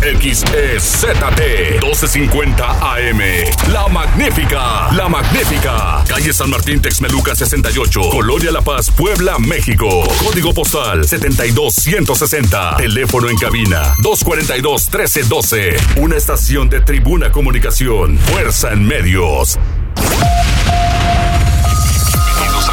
XEZT 1250 AM. La Magnífica, La Magnífica. Calle San Martín Texmeluca 68, Colonia La Paz, Puebla, México. Código postal 72160. Teléfono en cabina 242 1312. Una estación de Tribuna Comunicación. Fuerza en medios.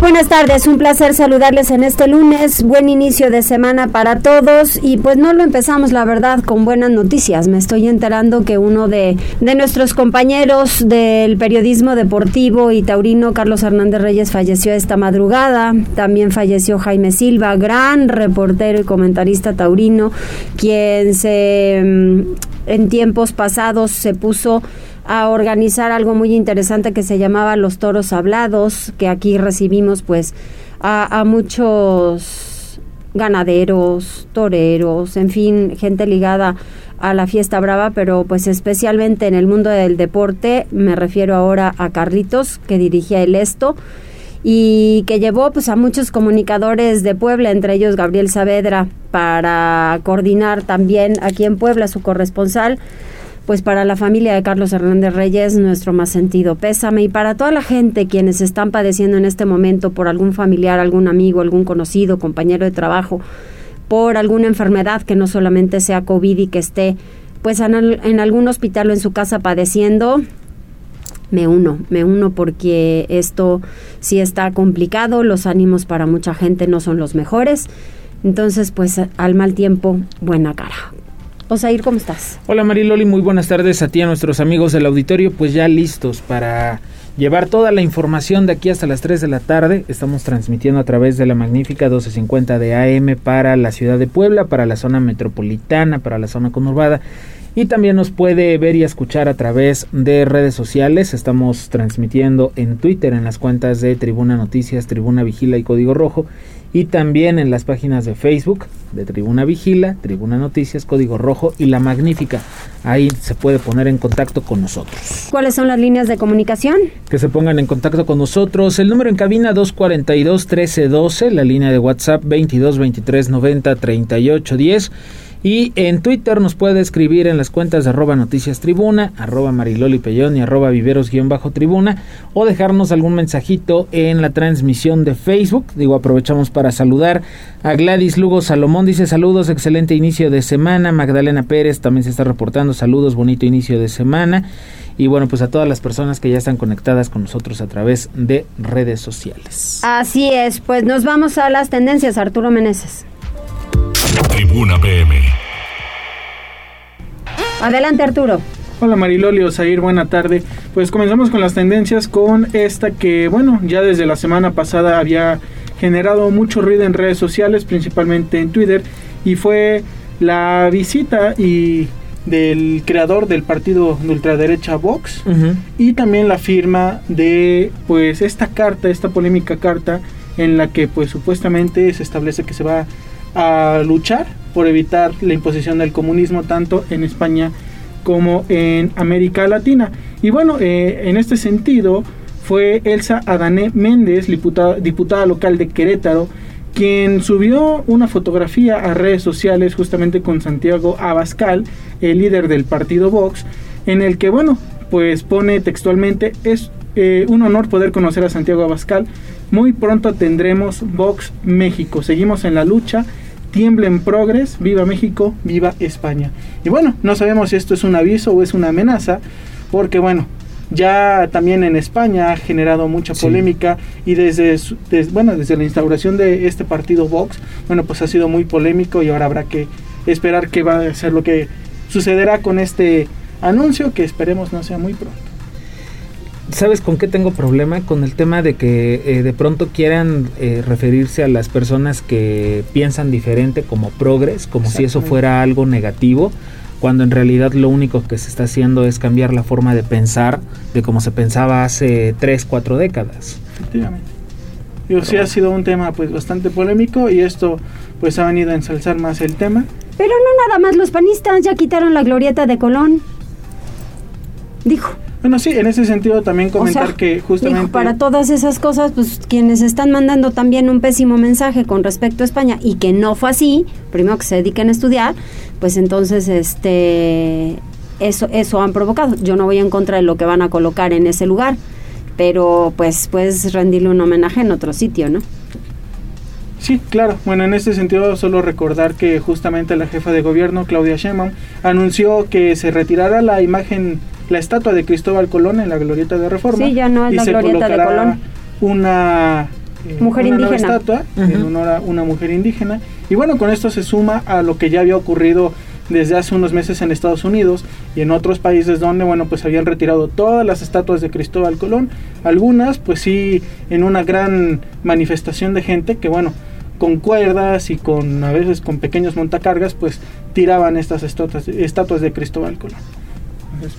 Buenas tardes, un placer saludarles en este lunes. Buen inicio de semana para todos y pues no lo empezamos, la verdad, con buenas noticias. Me estoy enterando que uno de, de nuestros compañeros del periodismo deportivo y taurino, Carlos Hernández Reyes, falleció esta madrugada. También falleció Jaime Silva, gran reportero y comentarista taurino, quien se mm, en tiempos pasados se puso a organizar algo muy interesante que se llamaba Los Toros Hablados, que aquí recibimos pues a, a muchos ganaderos, toreros, en fin, gente ligada a la fiesta brava, pero pues especialmente en el mundo del deporte, me refiero ahora a Carlitos, que dirigía el Esto y que llevó pues a muchos comunicadores de Puebla, entre ellos Gabriel Saavedra, para coordinar también aquí en Puebla su corresponsal pues para la familia de Carlos Hernández Reyes nuestro más sentido pésame y para toda la gente quienes están padeciendo en este momento por algún familiar, algún amigo, algún conocido, compañero de trabajo, por alguna enfermedad que no solamente sea COVID y que esté pues en, algún hospital o en su casa padeciendo, me uno, me uno porque esto sí está complicado, los ánimos para mucha gente no son los mejores, entonces pues al mal tiempo, buena cara. Osair, ¿cómo estás? Hola Mariloli, muy buenas tardes a ti, a nuestros amigos del auditorio, pues ya listos para llevar toda la información de aquí hasta las 3 de la tarde. Estamos transmitiendo a través de la magnífica 1250 de AM para la ciudad de Puebla, para la zona metropolitana, para la zona conurbada. Y también nos puede ver y escuchar a través de redes sociales. Estamos transmitiendo en Twitter en las cuentas de Tribuna Noticias, Tribuna Vigila y Código Rojo y también en las páginas de Facebook de Tribuna Vigila, Tribuna Noticias, Código Rojo y La Magnífica. Ahí se puede poner en contacto con nosotros. ¿Cuáles son las líneas de comunicación? Que se pongan en contacto con nosotros. El número en cabina 242 1312, la línea de WhatsApp 22 23 90 38 10 y en Twitter nos puede escribir en las cuentas de arroba noticias tribuna, arroba mariloli pellón y arroba viveros guion bajo tribuna o dejarnos algún mensajito en la transmisión de Facebook. Digo, aprovechamos para saludar a Gladys Lugo Salomón. Dice saludos, excelente inicio de semana. Magdalena Pérez también se está reportando saludos, bonito inicio de semana. Y bueno, pues a todas las personas que ya están conectadas con nosotros a través de redes sociales. Así es, pues nos vamos a las tendencias, Arturo Meneses. Tribuna PM. Adelante, Arturo. Hola Mariloli Osair, buena tarde. Pues comenzamos con las tendencias con esta que, bueno, ya desde la semana pasada había generado mucho ruido en redes sociales, principalmente en Twitter, y fue la visita y del creador del partido de ultraderecha Vox uh -huh. y también la firma de pues esta carta, esta polémica carta en la que pues supuestamente se establece que se va a luchar por evitar la imposición del comunismo tanto en España como en América Latina. Y bueno, eh, en este sentido fue Elsa Adané Méndez, diputada, diputada local de Querétaro, quien subió una fotografía a redes sociales justamente con Santiago Abascal, el líder del partido Vox, en el que, bueno, pues pone textualmente, es eh, un honor poder conocer a Santiago Abascal, muy pronto tendremos Vox México, seguimos en la lucha, tiembla en progres, viva México, viva España. Y bueno, no sabemos si esto es un aviso o es una amenaza, porque bueno, ya también en España ha generado mucha polémica sí. y desde, desde, bueno, desde la instauración de este partido Vox, bueno, pues ha sido muy polémico y ahora habrá que esperar qué va a ser lo que sucederá con este anuncio que esperemos no sea muy pronto. ¿Sabes con qué tengo problema? Con el tema de que eh, de pronto quieran eh, referirse a las personas que piensan diferente como progres, como si eso fuera algo negativo cuando en realidad lo único que se está haciendo es cambiar la forma de pensar de como se pensaba hace tres, cuatro décadas. Efectivamente. Yo sí ha sido un tema pues bastante polémico y esto pues ha venido a ensalzar más el tema. Pero no nada más los panistas ya quitaron la glorieta de Colón. Dijo. Bueno, sí, en ese sentido también comentar que justamente... para todas esas cosas, pues quienes están mandando también un pésimo mensaje con respecto a España y que no fue así, primero que se dediquen a estudiar, pues entonces este eso eso han provocado. Yo no voy en contra de lo que van a colocar en ese lugar, pero pues puedes rendirle un homenaje en otro sitio, ¿no? Sí, claro. Bueno, en este sentido solo recordar que justamente la jefa de gobierno, Claudia Sheinbaum, anunció que se retirará la imagen la estatua de Cristóbal Colón en la glorieta de Reforma. Sí, ya no es y la se glorieta de Colón. Una eh, mujer una nueva indígena. estatua en honor a una mujer indígena. Y bueno, con esto se suma a lo que ya había ocurrido desde hace unos meses en Estados Unidos y en otros países donde, bueno, pues habían retirado todas las estatuas de Cristóbal Colón. Algunas, pues sí, en una gran manifestación de gente que, bueno, con cuerdas y con a veces con pequeños montacargas, pues tiraban estas estatuas, estatuas de Cristóbal Colón. Entonces,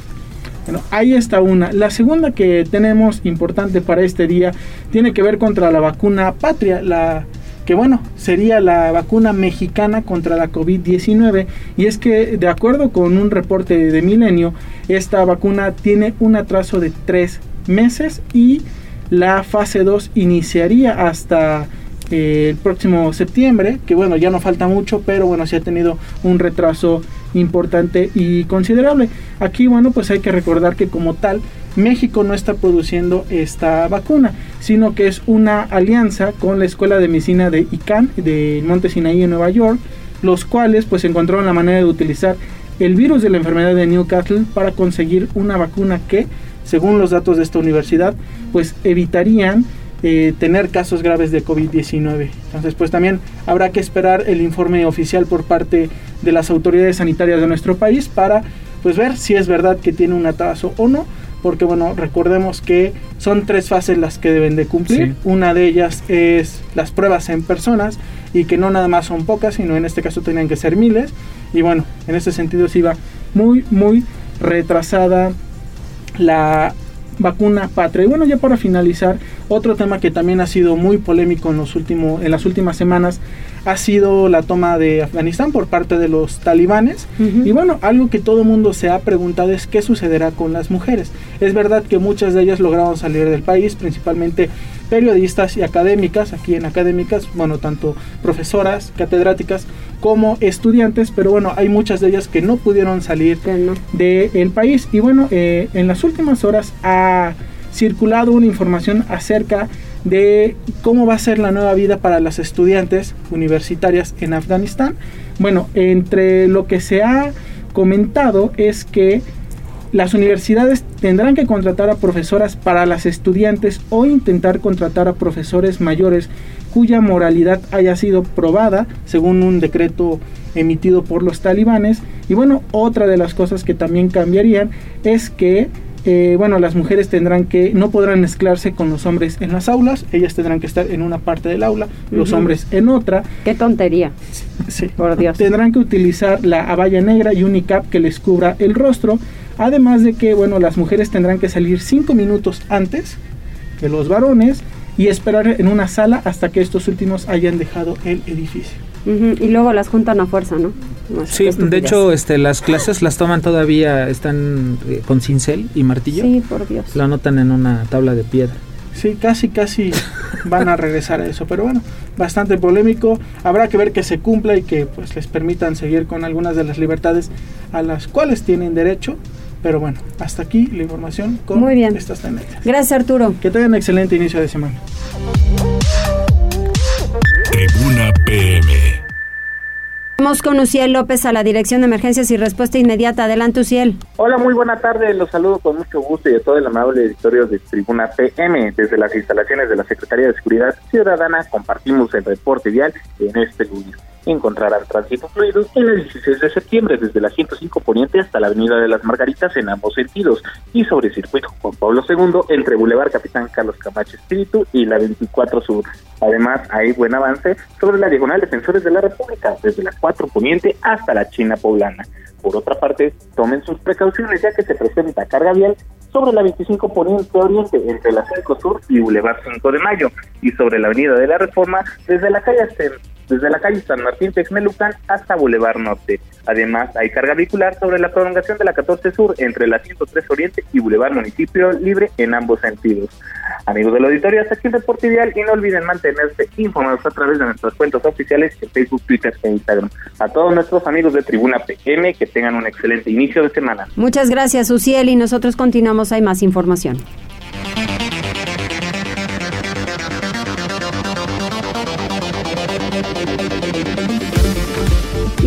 bueno, ahí está una. La segunda que tenemos importante para este día tiene que ver contra la vacuna patria, la que bueno, sería la vacuna mexicana contra la COVID-19 y es que de acuerdo con un reporte de Milenio, esta vacuna tiene un atraso de tres meses y la fase 2 iniciaría hasta eh, el próximo septiembre, que bueno, ya no falta mucho, pero bueno, sí ha tenido un retraso importante y considerable. Aquí, bueno, pues hay que recordar que como tal, México no está produciendo esta vacuna, sino que es una alianza con la Escuela de Medicina de ICANN de Monte Sinaí en Nueva York, los cuales pues encontraron la manera de utilizar el virus de la enfermedad de Newcastle para conseguir una vacuna que, según los datos de esta universidad, pues evitarían eh, tener casos graves de COVID-19. Entonces, pues también habrá que esperar el informe oficial por parte de las autoridades sanitarias de nuestro país para pues ver si es verdad que tiene un atraso o no, porque bueno, recordemos que son tres fases las que deben de cumplir. Sí. Una de ellas es las pruebas en personas y que no nada más son pocas, sino en este caso tenían que ser miles. Y bueno, en ese sentido sí va muy, muy retrasada la vacuna patria. Y bueno, ya para finalizar, otro tema que también ha sido muy polémico en, los últimos, en las últimas semanas ha sido la toma de Afganistán por parte de los talibanes. Y bueno, algo que todo el mundo se ha preguntado es qué sucederá con las mujeres. Es verdad que muchas de ellas lograron salir del país, principalmente periodistas y académicas, aquí en académicas, bueno, tanto profesoras, catedráticas como estudiantes, pero bueno, hay muchas de ellas que no pudieron salir del país. Y bueno, eh, en las últimas horas ha circulado una información acerca de cómo va a ser la nueva vida para las estudiantes universitarias en Afganistán. Bueno, entre lo que se ha comentado es que las universidades tendrán que contratar a profesoras para las estudiantes o intentar contratar a profesores mayores cuya moralidad haya sido probada según un decreto emitido por los talibanes. Y bueno, otra de las cosas que también cambiarían es que eh, bueno, las mujeres tendrán que, no podrán mezclarse con los hombres en las aulas, ellas tendrán que estar en una parte del aula, los hombres en otra. Qué tontería. Sí. Por Dios. Tendrán que utilizar la abaya negra y un niqab que les cubra el rostro. Además de que, bueno, las mujeres tendrán que salir cinco minutos antes que los varones y esperar en una sala hasta que estos últimos hayan dejado el edificio. Y luego las juntan a fuerza, ¿no? No, Sí, de hecho, este, las clases las toman todavía, están eh, con cincel y martillo. Sí, por Dios. Lo anotan en una tabla de piedra. Sí, casi, casi van a regresar a eso, pero bueno, bastante polémico. Habrá que ver que se cumpla y que pues les permitan seguir con algunas de las libertades a las cuales tienen derecho. Pero bueno, hasta aquí la información con Muy bien. estas tendencias. Gracias, Arturo. Que tengan excelente inicio de semana. Tribuna PM. Vamos con Uciel López a la Dirección de Emergencias y Respuesta Inmediata. Adelante, Uciel. Hola, muy buena tarde. Los saludo con mucho gusto y a todo el amable auditorio de Tribuna PM. Desde las instalaciones de la Secretaría de Seguridad Ciudadana compartimos el reporte vial en este lunes. Encontrarán tránsito fluido en el 16 de septiembre desde la 105 Poniente hasta la Avenida de las Margaritas en ambos sentidos y sobre circuito Juan Pablo II entre Boulevard Capitán Carlos Camacho Espíritu y la 24 Sur. Además, hay buen avance sobre la diagonal Defensores de la República desde la 4 Poniente hasta la China Poblana. Por otra parte, tomen sus precauciones ya que se presenta carga vial sobre la 25 Poniente Oriente entre la 5 Sur y Boulevard 5 de Mayo y sobre la Avenida de la Reforma desde la calle desde la calle San Martín Texmelucan hasta Boulevard Norte. Además, hay carga vehicular sobre la prolongación de la 14 Sur entre la 103 Oriente y Boulevard Municipio Libre en ambos sentidos. Amigos del auditorio, hasta aquí el reporte ideal y no olviden mantenerse informados a través de nuestras cuentas oficiales en Facebook, Twitter e Instagram. A todos nuestros amigos de Tribuna PM que tengan un excelente inicio de semana. Muchas gracias, Uciel, y nosotros continuamos. Hay más información.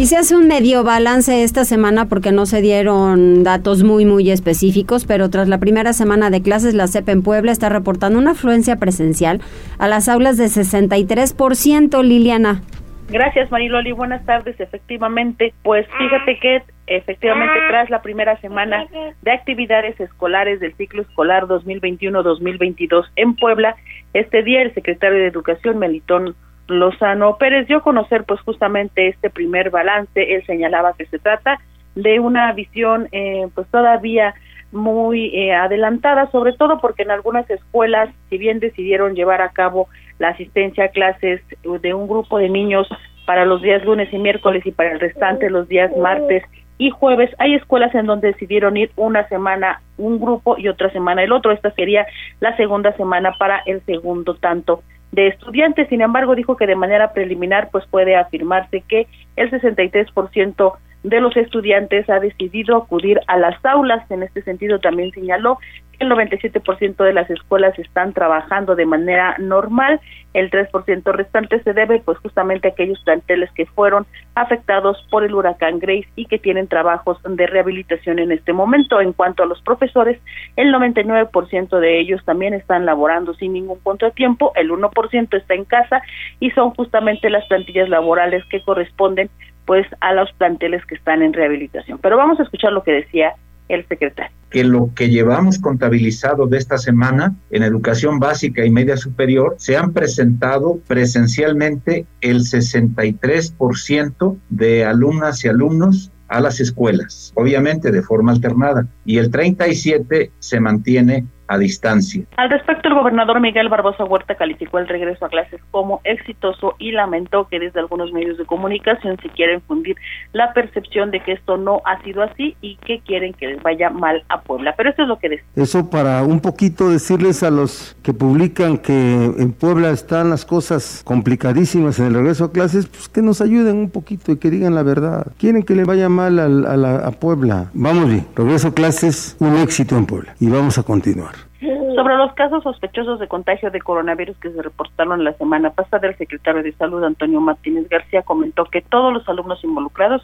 Y se hace un medio balance esta semana porque no se dieron datos muy, muy específicos, pero tras la primera semana de clases, la CEP en Puebla está reportando una afluencia presencial a las aulas de 63%, Liliana. Gracias, Mariloli. Buenas tardes. Efectivamente, pues fíjate que efectivamente tras la primera semana de actividades escolares del ciclo escolar 2021-2022 en Puebla, este día el secretario de Educación, Melitón Lozano Pérez dio a conocer pues justamente este primer balance. Él señalaba que se trata de una visión eh, pues todavía muy eh, adelantada, sobre todo porque en algunas escuelas, si bien decidieron llevar a cabo la asistencia a clases de un grupo de niños para los días lunes y miércoles y para el restante los días martes y jueves, hay escuelas en donde decidieron ir una semana un grupo y otra semana el otro. Esta sería la segunda semana para el segundo tanto de estudiantes. Sin embargo, dijo que de manera preliminar pues puede afirmarse que el 63% de los estudiantes ha decidido acudir a las aulas. En este sentido, también señaló el 97% de las escuelas están trabajando de manera normal. El 3% restante se debe, pues, justamente a aquellos planteles que fueron afectados por el huracán Grace y que tienen trabajos de rehabilitación en este momento. En cuanto a los profesores, el 99% de ellos también están laborando sin ningún contratiempo. El 1% está en casa y son justamente las plantillas laborales que corresponden pues a los planteles que están en rehabilitación. Pero vamos a escuchar lo que decía el secretario. Que lo que llevamos contabilizado de esta semana en educación básica y media superior se han presentado presencialmente el 63% de alumnas y alumnos a las escuelas, obviamente de forma alternada, y el 37 se mantiene a distancia. Al respecto, el gobernador Miguel Barbosa Huerta calificó el regreso a clases como exitoso y lamentó que desde algunos medios de comunicación se quieren fundir la percepción de que esto no ha sido así y que quieren que les vaya mal a Puebla. Pero eso es lo que decía. Eso para un poquito decirles a los que publican que en Puebla están las cosas complicadísimas en el regreso a clases, pues que nos ayuden un poquito y que digan la verdad. Quieren que le vaya mal a, a, a Puebla. Vamos bien, regreso a clases, un éxito en Puebla y vamos a continuar. Sobre los casos sospechosos de contagio de coronavirus que se reportaron la semana pasada, el secretario de Salud, Antonio Martínez García, comentó que todos los alumnos involucrados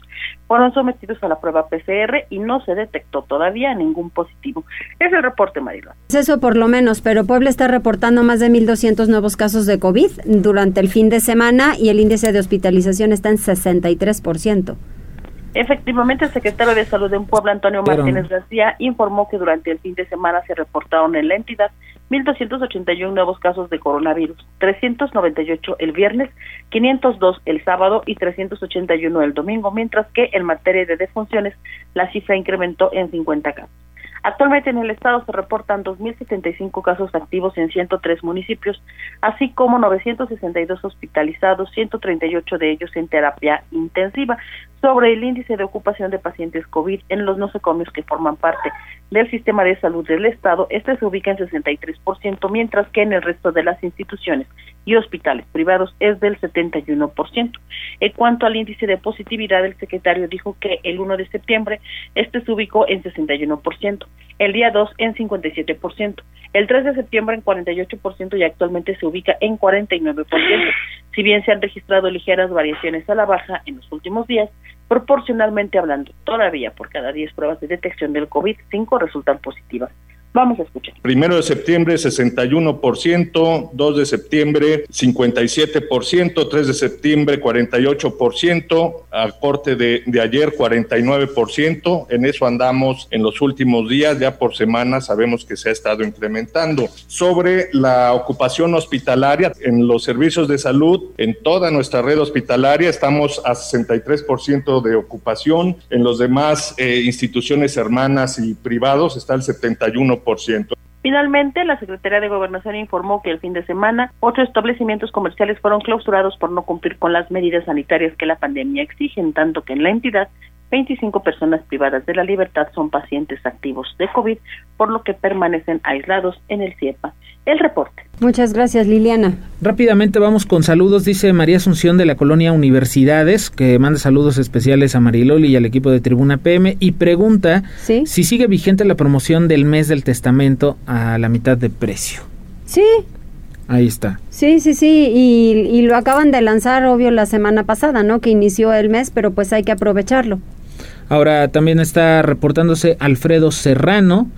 fueron sometidos a la prueba PCR y no se detectó todavía ningún positivo. Es el reporte, Marilo. Es eso por lo menos, pero Puebla está reportando más de 1.200 nuevos casos de COVID durante el fin de semana y el índice de hospitalización está en 63%. Efectivamente, el secretario de Salud en Puebla, Antonio Martínez García, informó que durante el fin de semana se reportaron en la entidad 1.281 nuevos casos de coronavirus, 398 el viernes, 502 el sábado y 381 el domingo, mientras que en materia de defunciones la cifra incrementó en 50 casos. Actualmente en el estado se reportan 2.075 casos activos en 103 municipios, así como 962 hospitalizados, 138 de ellos en terapia intensiva. Sobre el índice de ocupación de pacientes COVID en los nosocomios que forman parte del sistema de salud del estado, este se ubica en 63%, mientras que en el resto de las instituciones y hospitales privados es del 71%. En cuanto al índice de positividad, el secretario dijo que el 1 de septiembre este se ubicó en 61%, el día 2 en 57%, el 3 de septiembre en 48% y actualmente se ubica en 49%. Si bien se han registrado ligeras variaciones a la baja en los últimos días, proporcionalmente hablando, todavía por cada 10 pruebas de detección del COVID, 5 resultan positivas. Vamos a escuchar. Primero de septiembre 61%, 2 de septiembre 57%, 3 de septiembre 48%, a corte de, de ayer 49%. En eso andamos en los últimos días, ya por semana sabemos que se ha estado incrementando. Sobre la ocupación hospitalaria en los servicios de salud, en toda nuestra red hospitalaria estamos a 63% de ocupación, en los demás eh, instituciones hermanas y privados está el 71%. Finalmente, la Secretaría de Gobernación informó que el fin de semana ocho establecimientos comerciales fueron clausurados por no cumplir con las medidas sanitarias que la pandemia exige, en tanto que en la entidad 25 personas privadas de la libertad son pacientes activos de COVID, por lo que permanecen aislados en el CIEPA. El reporte. Muchas gracias, Liliana. Rápidamente vamos con saludos, dice María Asunción de la colonia Universidades, que manda saludos especiales a Mariloli y al equipo de Tribuna PM y pregunta si sigue vigente la promoción del mes del testamento a la mitad de precio. Sí. Ahí está. Sí, sí, sí, y, y lo acaban de lanzar, obvio, la semana pasada, ¿no? Que inició el mes, pero pues hay que aprovecharlo. Ahora también está reportándose Alfredo Serrano.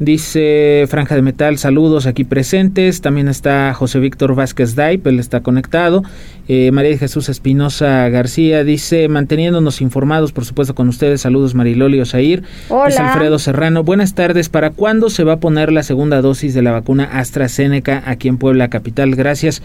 Dice Franja de Metal, saludos aquí presentes. También está José Víctor Vázquez Daip, él está conectado. Eh, María de Jesús Espinosa García dice, manteniéndonos informados, por supuesto, con ustedes. Saludos Mariloli Osair. Hola. Dice Alfredo Serrano, buenas tardes. ¿Para cuándo se va a poner la segunda dosis de la vacuna AstraZeneca aquí en Puebla Capital? Gracias.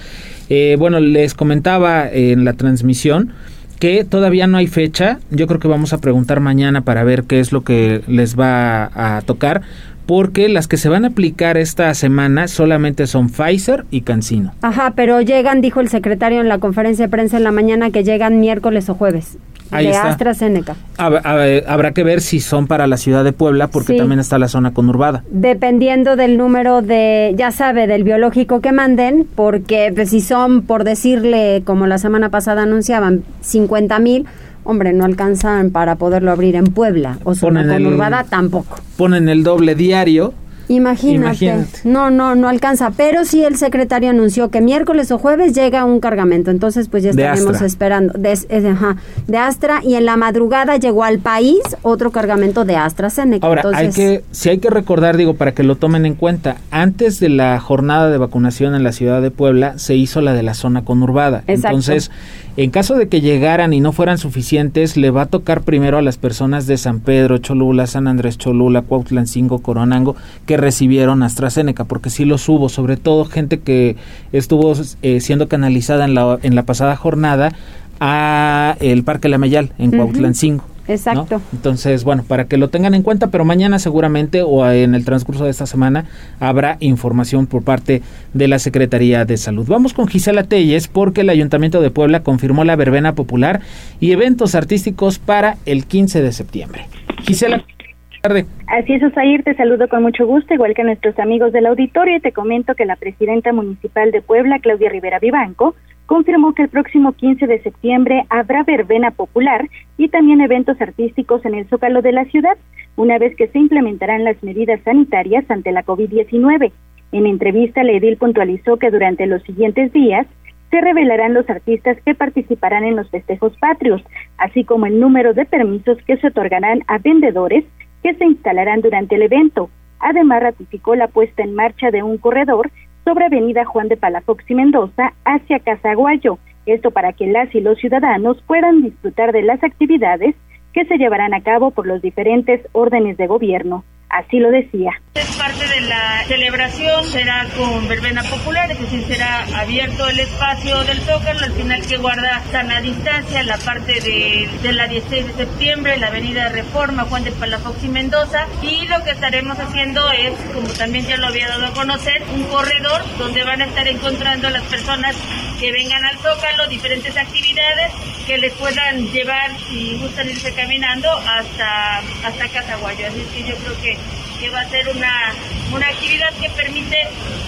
Eh, bueno, les comentaba en la transmisión que todavía no hay fecha. Yo creo que vamos a preguntar mañana para ver qué es lo que les va a tocar porque las que se van a aplicar esta semana solamente son Pfizer y Cancino. Ajá, pero llegan, dijo el secretario en la conferencia de prensa en la mañana, que llegan miércoles o jueves. Ahí de está. AstraZeneca. Hab- hab- Habrá que ver si son para la ciudad de Puebla, porque Sí. también está la zona conurbada. Dependiendo del número de, ya sabe, del biológico que manden, porque pues, si son, por decirle, como la semana pasada anunciaban, 50 mil, hombre, no alcanzan para poderlo abrir en Puebla. O zona Ponen el- conurbada tampoco. Ponen el doble diario. Imagínate. Imagínate. No, no, no alcanza. Pero sí el secretario anunció que miércoles o jueves llega un cargamento. Entonces, pues ya De estaremos esperando. De, es- ajá, de Astra. Y en la madrugada llegó al país otro cargamento de AstraZeneca. Ahora, Entonces, hay que, si hay que recordar, digo, para que lo tomen en cuenta, antes de la jornada de vacunación en la ciudad de Puebla, se hizo la de la zona conurbada. Exacto. Entonces, en caso de que llegaran y no fueran suficientes, le va a tocar primero a las personas de San Pedro, Cholula, San Andrés Cholula, Cuautlancingo, Coronango, que recibieron AstraZeneca, porque sí los hubo, sobre todo gente que estuvo eh, siendo canalizada en la, en la pasada jornada a el Parque La Mayal, en. Cuautlancingo. ¿No? Exacto. Entonces, bueno, para que lo tengan en cuenta, pero mañana seguramente o en el transcurso de esta semana habrá información por parte de la Secretaría de Salud. Vamos con Gisela Telles porque el Ayuntamiento de Puebla confirmó la verbena popular y eventos artísticos para el 15 de septiembre. Gisela, buenas tardes. Así es, Osair, te saludo con mucho gusto, igual que a nuestros amigos del auditorio, y te comento que la presidenta municipal de Puebla, Claudia Rivera Vivanco, confirmó que el próximo 15 de septiembre habrá verbena popular y también eventos artísticos en el Zócalo de la ciudad, una vez que se implementarán las medidas sanitarias ante la COVID-19. En entrevista, la edil puntualizó que durante los siguientes días se revelarán los artistas que participarán en los festejos patrios, así como el número de permisos que se otorgarán a vendedores que se instalarán durante el evento. Además, ratificó la puesta en marcha de un corredor sobre Avenida Juan de Palafox y Mendoza hacia Casaguayo, esto para que las y los ciudadanos puedan disfrutar de las actividades que se llevarán a cabo por los diferentes órdenes de gobierno. Así lo decía. Es parte de la celebración, será con verbena popular, es decir, será abierto el espacio del Zócalo, al final que guarda sana distancia, la parte de, de la 16 de septiembre, la avenida Reforma, Juan de Palafox y Mendoza, y lo que estaremos haciendo es, como también ya lo había dado a conocer, un corredor donde van a estar encontrando las personas que vengan al Zócalo, diferentes actividades que les puedan llevar, si gustan irse caminando, hasta, hasta Casaguayo. Así que yo creo que que va a ser una, una actividad que permite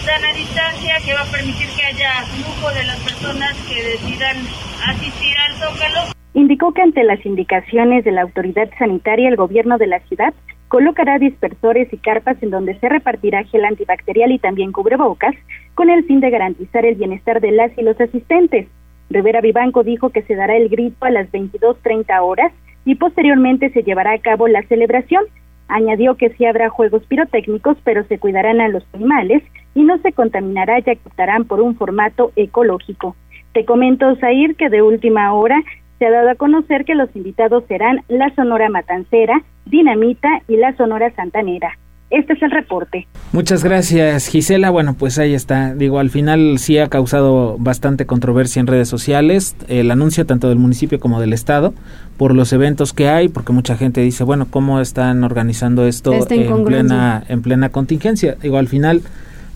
sana distancia, que va a permitir que haya flujo de las personas que decidan asistir al Zócalo. Indicó que ante las indicaciones de la autoridad sanitaria, el gobierno de la ciudad colocará dispersores y carpas en donde se repartirá gel antibacterial y también cubrebocas, con el fin de garantizar el bienestar de las y los asistentes. Rivera Vivanco dijo que se dará el grito a las 22.30 horas y posteriormente se llevará a cabo la celebración. Añadió que sí habrá juegos pirotécnicos, pero se cuidarán a los animales y no se contaminará ya que optarán por un formato ecológico. Te comento, Zair, que de última hora se ha dado a conocer que los invitados serán la Sonora Matancera, Dinamita y la Sonora Santanera. Este es el reporte. Muchas gracias, Gisela. Bueno, pues ahí está. Digo, al final sí ha causado bastante controversia en redes sociales el anuncio tanto del municipio como del estado por los eventos que hay, porque mucha gente dice, bueno, ¿cómo están organizando esto en plena en plena contingencia? Digo, al final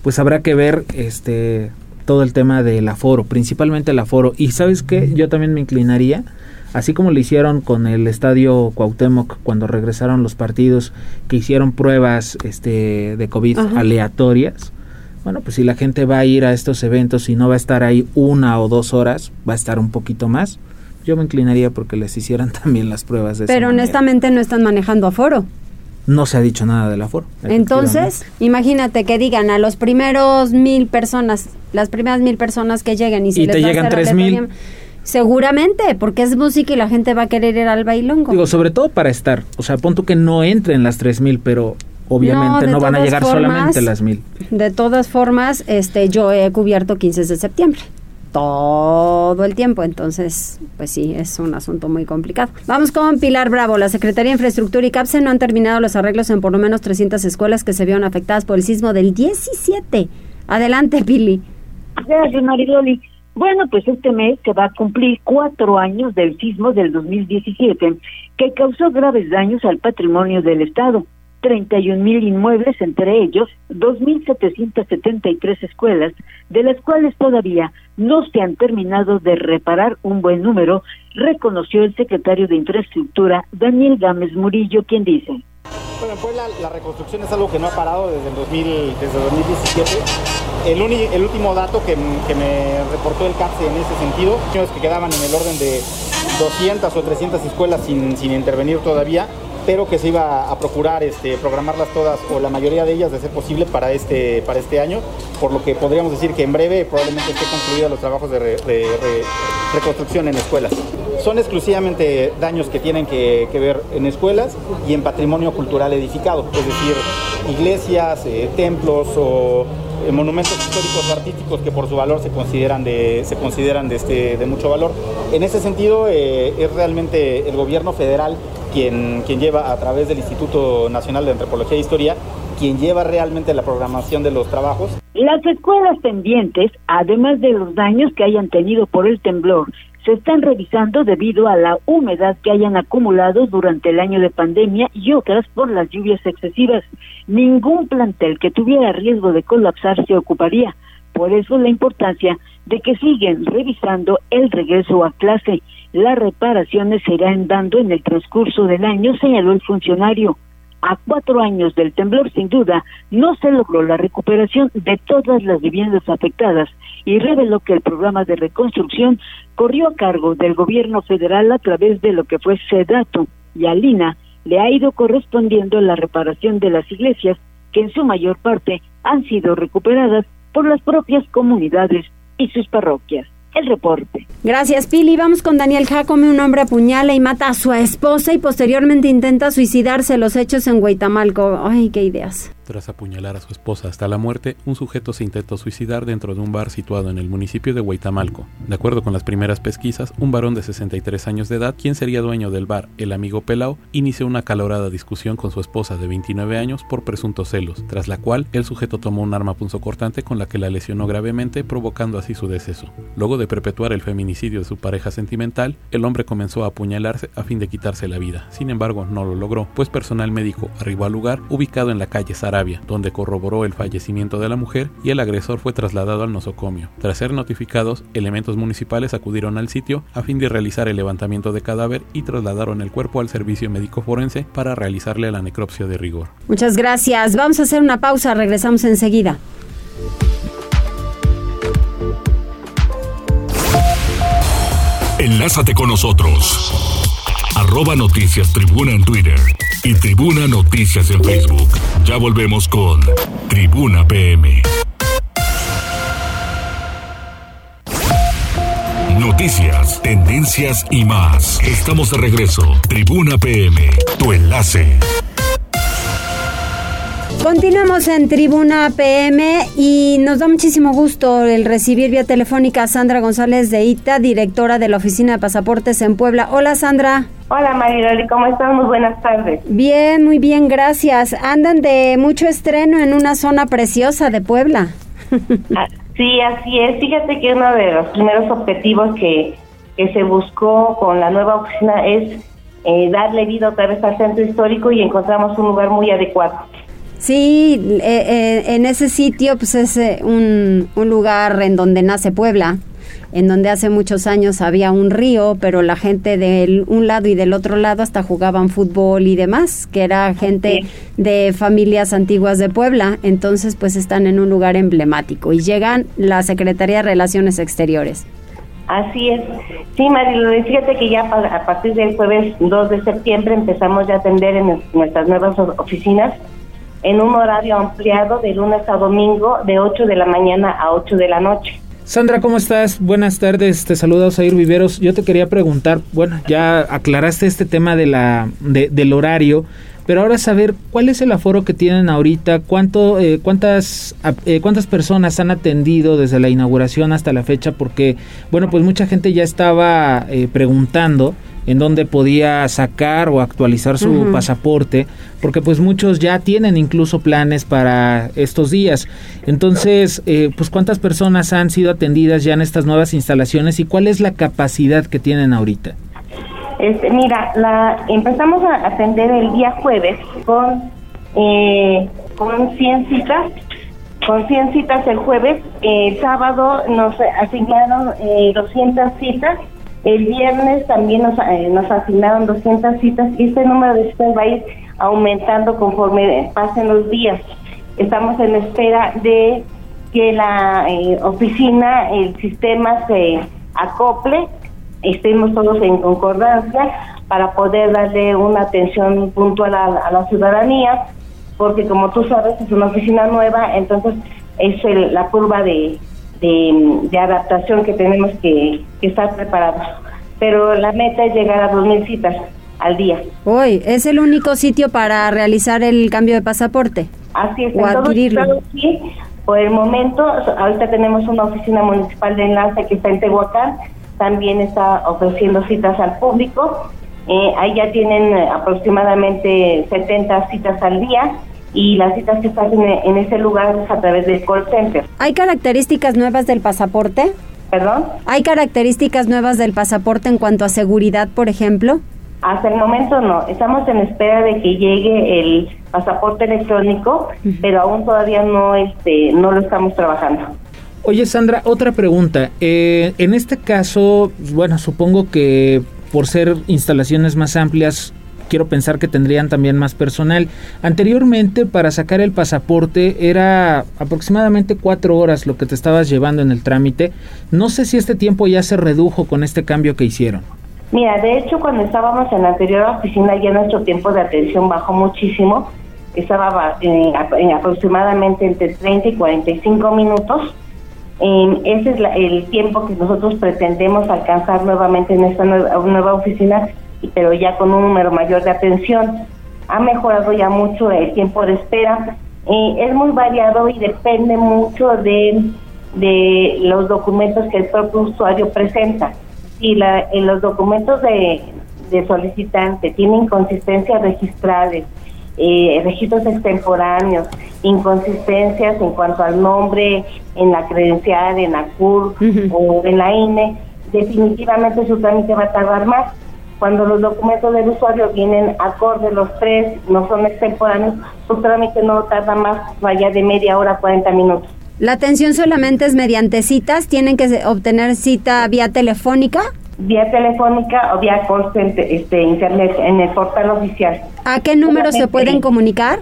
pues habrá que ver este todo el tema del aforo, principalmente el aforo. Y sabes qué, yo también me inclinaría así como lo hicieron con el estadio Cuauhtémoc cuando regresaron los partidos que hicieron pruebas este de COVID aleatorias. Bueno, pues si la gente va a ir a estos eventos y no va a estar ahí una o dos horas, va a estar un poquito más. Yo me inclinaría porque les hicieran también las pruebas de Pero honestamente no están manejando aforo. No se ha dicho nada del aforo. Entonces, imagínate que digan a los primeros mil personas, las primeras mil personas que lleguen y se y te llegan tres mil Seguramente, porque es música y la gente va a querer ir al bailongo. Digo, sobre todo para estar. O sea, punto que no entren las 3000, pero obviamente no, van a llegar solamente las 1000. De todas formas, este yo he cubierto 15 de septiembre. Todo el tiempo, entonces, pues sí, es un asunto muy complicado. Vamos con Pilar Bravo. La Secretaría de Infraestructura y CAPSE no han terminado los arreglos en por lo menos 300 escuelas que se vieron afectadas por el sismo del 17. Adelante, Pili. Gracias, Mariloli. Bueno, pues este mes se va a cumplir cuatro años del sismo del 2017 que causó graves daños al patrimonio del Estado. 31 mil inmuebles, entre ellos 2.773 escuelas, de las cuales todavía no se han terminado de reparar un buen número, reconoció el secretario de Infraestructura, Daniel Gámez Murillo, quien dice. Bueno, en Puebla la reconstrucción es algo que no ha parado desde el 2000, desde 2017. El, el último dato que, que, me reportó el CAPSE en ese sentido es que quedaban en el orden de 200 o 300 escuelas sin, sin intervenir todavía pero que se iba a procurar este, programarlas todas o la mayoría de ellas de ser posible para este, para este año, por lo que podríamos decir que en breve probablemente esté concluidos los trabajos de, reconstrucción en escuelas. Son exclusivamente daños que tienen que, ver en escuelas y en patrimonio cultural edificado, es decir, iglesias, eh, templos o monumentos históricos artísticos que por su valor se consideran de, se consideran de, este, de mucho valor. En ese sentido, eh, es realmente el gobierno federal quien, quien lleva a través del Instituto Nacional de Antropología e Historia, quien lleva realmente la programación de los trabajos. Las escuelas pendientes, además de los daños que hayan tenido por el temblor, se están revisando debido a la humedad que hayan acumulado durante el año de pandemia y otras por las lluvias excesivas. Ningún plantel que tuviera riesgo de colapsar se ocuparía. Por eso la importancia de que siguen revisando el regreso a clase. Las reparaciones se irán dando en el transcurso del año, señaló el funcionario. A cuatro años del temblor, sin duda, no se logró la recuperación de todas las viviendas afectadas y reveló que el programa de reconstrucción corrió a cargo del gobierno federal a través de lo que fue SEDATO y Alina le ha ido correspondiendo la reparación de las iglesias que en su mayor parte han sido recuperadas por las propias comunidades y sus parroquias. El reporte. Gracias, Pili. Vamos con Daniel Jacome. Un hombre apuñala y mata a su esposa y posteriormente intenta suicidarse. Los hechos en Guaitamalco. Ay, qué ideas. Tras apuñalar a su esposa hasta la muerte, un sujeto se intentó suicidar dentro de un bar situado en el municipio de Huaytamalco. De acuerdo con las primeras pesquisas, un varón de 63 años de edad, quien sería dueño del bar, el amigo Pelao, inició una calorada discusión con su esposa de 29 años por presuntos celos, tras la cual el sujeto tomó un arma punzocortante con la que la lesionó gravemente, provocando así su deceso. Luego de perpetuar el feminicidio de su pareja sentimental, el hombre comenzó a apuñalarse a fin de quitarse la vida. Sin embargo, no lo logró, pues personal médico arribó al lugar, ubicado en la calle Sara donde corroboró el fallecimiento de la mujer y el agresor fue trasladado al nosocomio. Tras ser notificados, elementos municipales acudieron al sitio a fin de realizar el levantamiento de cadáver y trasladaron el cuerpo al servicio médico forense para realizarle la necropsia de rigor. Muchas gracias. Vamos a hacer una pausa, regresamos enseguida. Enlázate con nosotros. Arroba Noticias Tribuna en Twitter y Tribuna Noticias en Facebook. Ya volvemos con Tribuna PM. Noticias, tendencias y más. Estamos de regreso. Tribuna PM, tu enlace. Continuamos en Tribuna PM y nos da muchísimo gusto el recibir vía telefónica a Sandra González de ITA, directora de la Oficina de Pasaportes en Puebla. Hola Sandra. Hola Mariloli, ¿cómo estás? Muy buenas tardes. Bien, muy bien, gracias. Andan de mucho estreno en una zona preciosa de Puebla. Ah, sí, así es. Fíjate que uno de los primeros objetivos que, que se buscó con la nueva oficina es eh, darle vida otra vez al centro histórico y encontramos un lugar muy adecuado. Sí, eh, eh, en ese sitio pues es eh, un, un, lugar en donde nace Puebla, en donde hace muchos años había un río, pero la gente de un lado y del otro lado hasta jugaban fútbol y demás, que era gente de familias antiguas de Puebla, entonces pues están en un lugar emblemático y llegan la Secretaría de Relaciones Exteriores. Así es. Sí, Marilu, fíjate que ya a partir del jueves 2 de septiembre empezamos ya a atender en nuestras nuevas oficinas en un horario ampliado de lunes a domingo de 8 de la mañana a 8 de la noche. Sandra, ¿cómo estás? Buenas tardes, te saluda Osair Viveros. Yo te quería preguntar, bueno, ya aclaraste este tema de la, de, del horario, pero ahora saber cuál es el aforo que tienen ahorita, cuánto, eh, cuántas, eh, cuántas personas han atendido desde la inauguración hasta la fecha, porque, bueno, pues mucha gente ya estaba eh, preguntando en dónde podía sacar o actualizar su uh -huh. pasaporte, porque pues muchos ya tienen incluso planes para estos días. Entonces, eh, pues cuántas personas han sido atendidas ya en estas nuevas instalaciones y cuál es la capacidad que tienen ahorita. Este, mira, la, empezamos a atender el día jueves con, eh, con 100 citas, con 100 citas el jueves, el sábado nos asignaron eh, 200 citas el viernes también nos, eh, asignaron 200 citas y este número de citas va a ir aumentando conforme pasen los días. Estamos en espera de que la eh, oficina, el sistema se acople, estemos todos en concordancia para poder darle una atención puntual a, a la ciudadanía, porque como tú sabes es una oficina nueva, entonces es el, la curva de de, de, adaptación que tenemos que, que, estar preparados. Pero la meta es llegar a 2.000 citas al día. Hoy, ¿es el único sitio para realizar el cambio de pasaporte? Así es, o adquirirlo. Todo, sí, por el momento, ahorita tenemos una oficina municipal de enlace que está en Tehuacán, también está ofreciendo citas al público. Eh, ahí ya tienen aproximadamente 70 citas al día y las citas que se hacen en ese lugar es a través del call center. ¿Hay características nuevas del pasaporte? ¿Perdón? ¿Hay características nuevas del pasaporte en cuanto a seguridad, por ejemplo? Hasta el momento no. Estamos en espera de que llegue el pasaporte electrónico, uh -huh. pero aún todavía no, este, no lo estamos trabajando. Oye, Sandra, otra pregunta. Eh, en este caso, bueno, supongo que por ser instalaciones más amplias, quiero pensar que tendrían también más personal. Anteriormente, para sacar el pasaporte era aproximadamente cuatro horas lo que te estabas llevando en el trámite. No sé si este tiempo ya se redujo con este cambio que hicieron. Mira, de hecho, cuando estábamos en la anterior oficina, ya nuestro tiempo de atención bajó muchísimo. Estaba en, en aproximadamente entre 30 y 45 minutos. Ese es el tiempo que nosotros pretendemos alcanzar nuevamente en esta nueva oficina pero ya con un número mayor de atención. Ha mejorado ya mucho el tiempo de espera. Eh, es muy variado y depende mucho de, de los documentos que el propio usuario presenta. Si la, en los documentos de, de solicitante tienen inconsistencias registrales, eh, registros extemporáneos, inconsistencias en cuanto al nombre en la credencial, en la CUR uh -huh. o en la INE, definitivamente su trámite va a tardar más cuando los documentos del usuario vienen acorde los tres, no son extemporáneos, su trámite no tarda más, vaya de media hora a 40 minutos. ¿La atención solamente es mediante citas? ¿Tienen que obtener cita vía telefónica? Vía telefónica o vía call center, este, internet, en el portal oficial. ¿A qué número se pueden comunicar?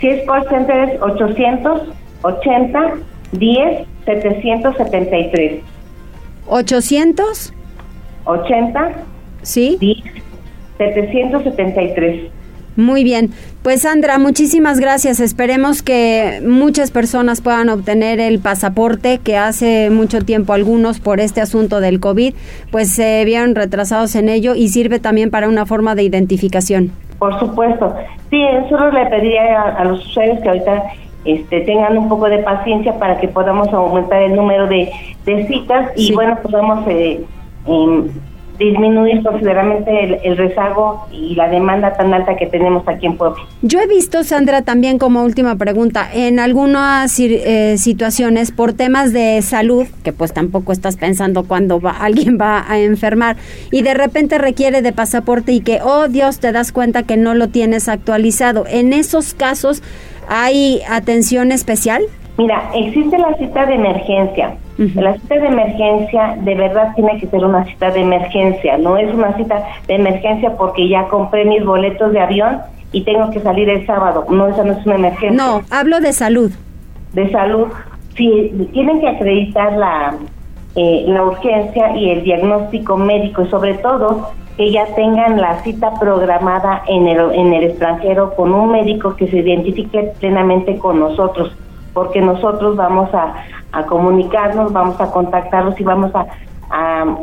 Si es call center es 880 10 773. 800 80 ¿Sí? 773. Muy bien. Pues Sandra, muchísimas gracias. Esperemos que muchas personas puedan obtener el pasaporte que hace mucho tiempo algunos por este asunto del COVID, pues se vieron retrasados en ello y sirve también para una forma de identificación. Por supuesto. Sí, solo le pediría a, los usuarios que ahorita este, tengan un poco de paciencia para que podamos aumentar el número de, citas y bueno, podamos eh, em, disminuir considerablemente el, rezago y la demanda tan alta que tenemos aquí en Puebla. Yo he visto, Sandra, también como última pregunta, en algunas eh, situaciones por temas de salud, que pues tampoco estás pensando cuando va, alguien va a enfermar y de repente requiere de pasaporte y que, oh Dios, te das cuenta que no lo tienes actualizado. En esos casos, ¿hay atención especial? Mira, existe la cita de emergencia. La cita de emergencia de verdad tiene que ser una cita de emergencia, no es una cita de emergencia porque ya compré mis boletos de avión y tengo que salir el sábado. No, esa no es una emergencia. No, hablo de salud. De salud. Sí, tienen que acreditar la, eh, la urgencia y el diagnóstico médico y sobre todo que ya tengan la cita programada en el, en el extranjero con un médico que se identifique plenamente con nosotros porque nosotros vamos a, comunicarnos, vamos a contactarlos y vamos a,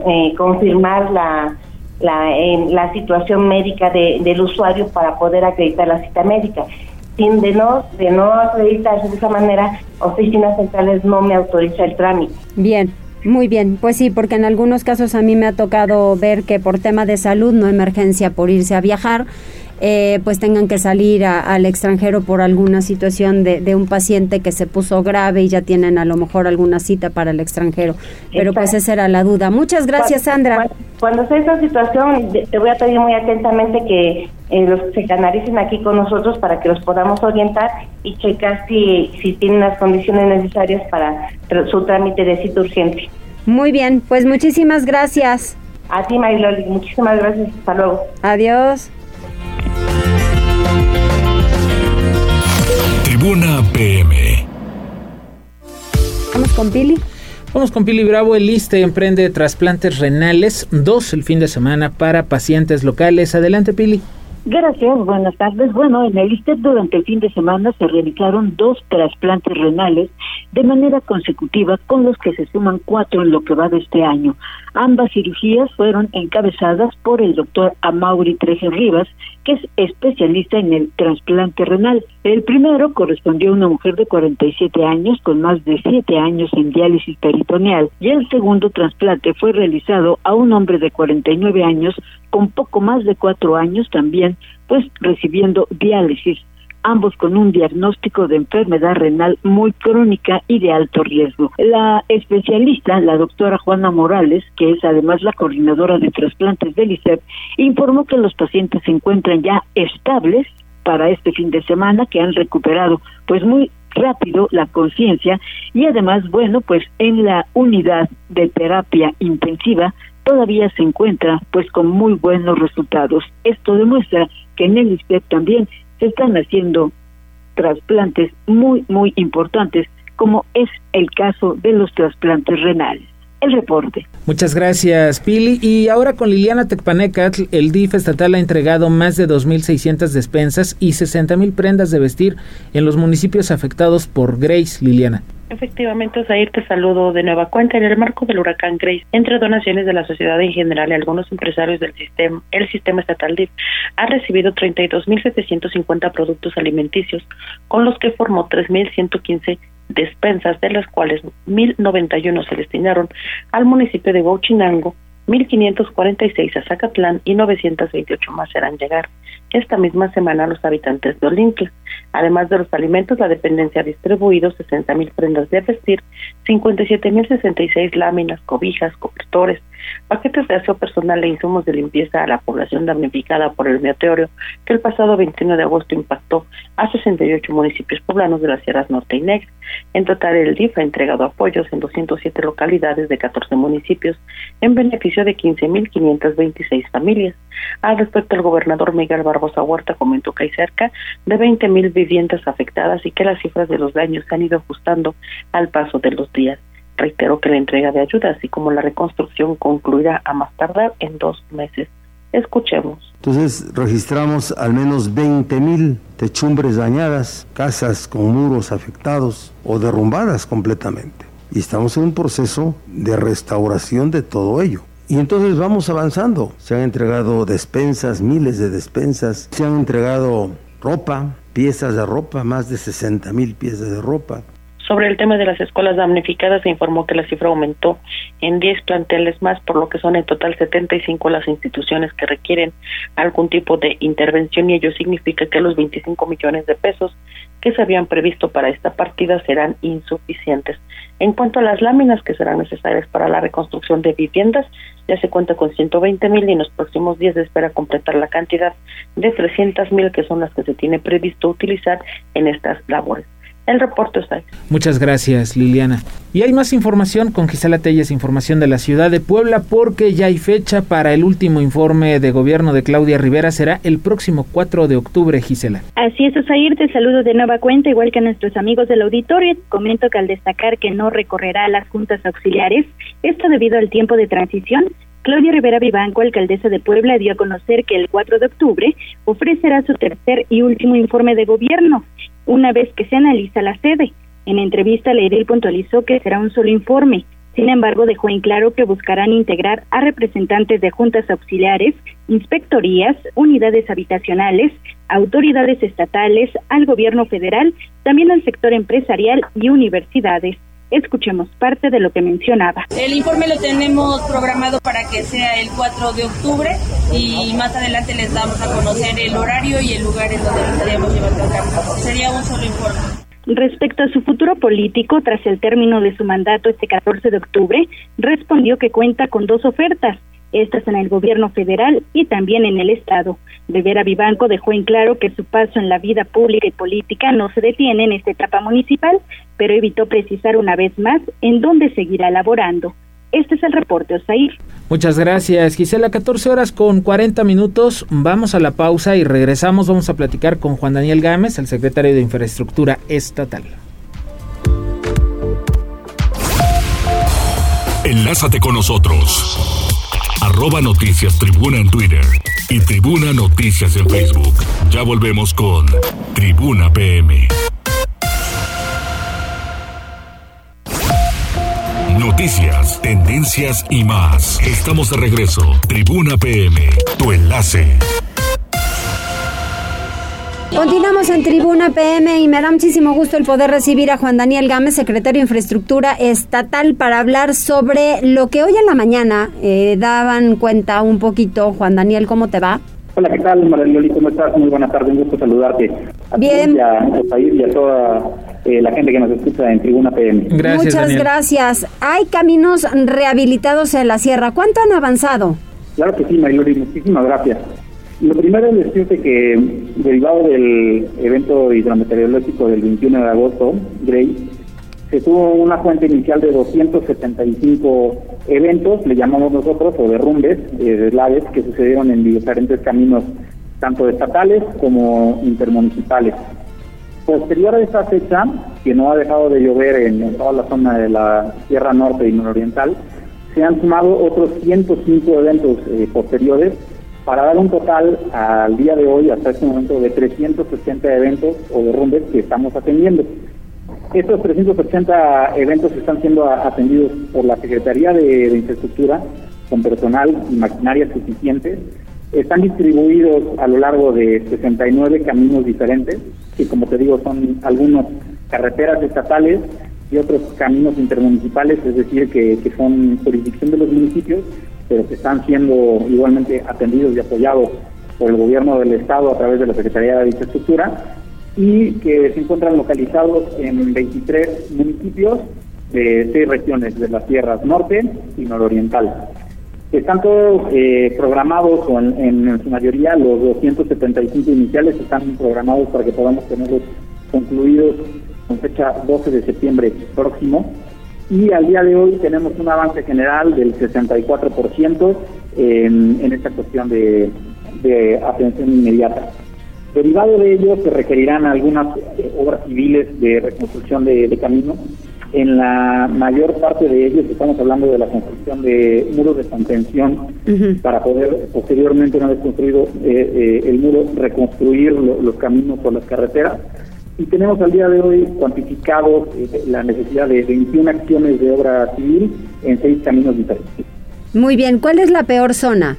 eh, confirmar la, la, la situación médica del usuario para poder acreditar la cita médica. Sin de no, de no acreditarse de esa manera, oficinas centrales no me autoriza el trámite. Bien. Muy bien, pues sí, porque en algunos casos a mí me ha tocado ver que por tema de salud, no emergencia por irse a viajar, eh, pues tengan que salir al extranjero por alguna situación de, un paciente que se puso grave y ya tienen a lo mejor alguna cita para el extranjero. Pero pues esa era la duda. Muchas gracias, Sandra. Cuando, sea esa situación, te voy a pedir muy atentamente que eh, los se canalicen aquí con nosotros para que los podamos orientar y checar si, si tienen las condiciones necesarias para su trámite de cita urgente. Muy bien, pues muchísimas gracias. A ti, Mariloli, muchísimas gracias. Hasta luego. Adiós. Tribuna PM. Vamos con Pili. Vamos con Pili Bravo. El ISTE emprende trasplantes renales, dos el fin de semana para pacientes locales. Adelante, Pili. Gracias, buenas tardes. Bueno, en el ISTE durante el fin de semana se realizaron dos trasplantes renales de manera consecutiva, con los que se suman cuatro en lo que va de este año. Ambas cirugías fueron encabezadas por el doctor Amaury Treje Rivas, que es especialista en el trasplante renal. El primero correspondió a una mujer de 47 años con más de 7 años en diálisis peritoneal y el segundo trasplante fue realizado a un hombre de 49 años con poco más de 4 años también, pues recibiendo diálisis ambos con un diagnóstico de enfermedad renal muy crónica y de alto riesgo. La especialista, la doctora Juana Morales, que es además la coordinadora de trasplantes del ICEP, informó que los pacientes se encuentran ya estables para este fin de semana, que han recuperado pues muy rápido la conciencia y además, bueno, pues en la unidad de terapia intensiva todavía se encuentra pues con muy buenos resultados. Esto demuestra que en el ICEP también se están haciendo trasplantes muy, muy importantes, como es el caso de los trasplantes renales. El reporte. Muchas gracias, Pili. Y ahora con Liliana Tecpanecatl, el DIF estatal ha entregado más de 2.600 despensas y 60.000 prendas de vestir en los municipios afectados por Grace, Liliana. Efectivamente, Osair, te saludo de nueva cuenta. En el marco del huracán Grace, entre donaciones de la sociedad en general y algunos empresarios del sistema, el sistema estatal DIF ha recibido 32.750 productos alimenticios, con los que formó 3.115 despensas, de las cuales 1.091 se destinaron al municipio de Huachinango, 1.546 a Zacatlán y 928 más serán llegar esta misma semana a los habitantes de Olimpia. Además de los alimentos, la dependencia ha distribuido 60 mil prendas de vestir, 57 mil 66 láminas, cobijas, cobertores, paquetes de aseo personal e insumos de limpieza a la población damnificada por el meteoro que el pasado 21 de agosto impactó a 68 municipios poblanos de las Sierras Norte y Negra. En total, el DIF ha entregado apoyos en 207 localidades de 14 municipios en beneficio de 15.526 familias. Al respecto, el gobernador Miguel Barbosa Huerta comentó que hay cerca de 20.000 viviendas afectadas y que las cifras de los daños se han ido ajustando al paso de los días. Reitero que la entrega de ayuda, así como la reconstrucción, concluirá a más tardar en dos meses. Escuchemos. Entonces registramos al menos 20 mil techumbres dañadas, casas con muros afectados o derrumbadas completamente. Y estamos en un proceso de restauración de todo ello Y entonces vamos avanzando. Se han entregado despensas, miles de despensas. Se han entregado ropa, piezas de ropa, más de 60 mil piezas de ropa. Sobre el tema de las escuelas damnificadas, se informó que la cifra aumentó en 10 planteles más, por lo que son en total 75 las instituciones que requieren algún tipo de intervención y ello significa que los 25 millones de pesos que se habían previsto para esta partida serán insuficientes. En cuanto a las láminas que serán necesarias para la reconstrucción de viviendas, ya se cuenta con 120 mil y en los próximos días se espera completar la cantidad de 300 mil que son las que se tiene previsto utilizar en estas labores. El reporte está. Muchas gracias, Liliana. Y hay más información con Gisela Telles, información de la ciudad de Puebla, porque ya hay fecha para el último informe de gobierno de Claudia Rivera. Será el próximo 4 de octubre, Gisela. Así es, Osair, te saludo de nueva cuenta, igual que a nuestros amigos del auditorio. Comento que al destacar que no recorrerá las juntas auxiliares, esto debido al tiempo de transición, Claudia Rivera Vivanco, alcaldesa de Puebla, dio a conocer que el 4 de octubre ofrecerá su tercer y último informe de gobierno una vez que se analiza la sede. En entrevista, la edil puntualizó que será un solo informe. Sin embargo, dejó en claro que buscarán integrar a representantes de juntas auxiliares, inspectorías, unidades habitacionales, autoridades estatales, al gobierno federal, también al sector empresarial y universidades. Escuchemos parte de lo que mencionaba. El informe lo tenemos programado para que sea el 4 de octubre y más adelante les damos a conocer el horario y el lugar en donde lo estaríamos llevando a cabo. Sería un solo informe. Respecto a su futuro político, tras el término de su mandato este 14 de octubre, respondió que cuenta con dos ofertas, estas en el gobierno federal y también en el Estado. Rivera Vivanco dejó en claro que su paso en la vida pública y política no se detiene en esta etapa municipal, pero evitó precisar una vez más en dónde seguirá laborando. Este es el reporte, Osair. Muchas gracias, Gisela. 14 horas con 40 minutos. Vamos a la pausa y regresamos. Vamos a platicar con Juan Daniel Gámez, el secretario de Infraestructura Estatal. Enlázate con nosotros arroba noticias tribuna en Twitter y tribuna noticias en Facebook. Ya volvemos con Tribuna PM. Noticias, tendencias y más. Estamos de regreso. Tribuna PM, tu enlace. Continuamos en Tribuna PM y me da muchísimo gusto el poder recibir a Juan Daniel Gámez, secretario de Infraestructura Estatal, para hablar sobre lo que hoy en la mañana eh, daban cuenta un poquito. Juan Daniel, ¿cómo te va? Hola, ¿qué tal, Mariloli? ¿Cómo estás? Muy buenas tardes, un gusto saludarte. Bien. a, a, y a toda eh, la gente que nos escucha en Tribuna PM. Gracias, Muchas gracias. Hay caminos rehabilitados en la sierra. ¿Cuánto han avanzado? Claro que sí, Mariloli, muchísimas gracias. Lo primero es decirte que, derivado del evento hidrometeorológico del 21 de agosto, Grey, se tuvo una fuente inicial de 275 eventos, le llamamos nosotros, o derrumbes, eh, deslaves, que sucedieron en diferentes caminos, tanto estatales como intermunicipales. Posterior a esta fecha, que no ha dejado de llover en, toda la zona de la Sierra Norte y Nororiental, se han sumado otros 105 eventos eh, posteriores para dar un total al día de hoy, hasta este momento, de 380 eventos o derrumbes que estamos atendiendo. Estos 380 eventos están siendo atendidos por la Secretaría de, Infraestructura con personal y maquinaria suficientes. Están distribuidos a lo largo de 69 caminos diferentes, que como te digo son algunos carreteras estatales y otros caminos intermunicipales, es decir, que, que son jurisdicción de los municipios pero que están siendo igualmente atendidos y apoyados por el gobierno del Estado a través de la Secretaría de Infraestructura y que se encuentran localizados en 23 municipios de seis regiones de las tierras norte y nororiental. Están todos eh, programados, o en, su mayoría los 275 iniciales están programados para que podamos tenerlos concluidos con fecha 12 de septiembre próximo y al día de hoy tenemos un avance general del 64% en, en esta cuestión de, atención inmediata. Derivado de ello, se requerirán algunas eh, obras civiles de reconstrucción de, de camino. En la mayor parte de ellos estamos hablando de la construcción de muros de contención para poder posteriormente, una vez construido eh, eh, el muro, reconstruir los caminos o las carreteras y tenemos al día de hoy cuantificado eh, la necesidad de 21 acciones de obra civil en seis caminos diferentes. Muy bien, ¿cuál es la peor zona?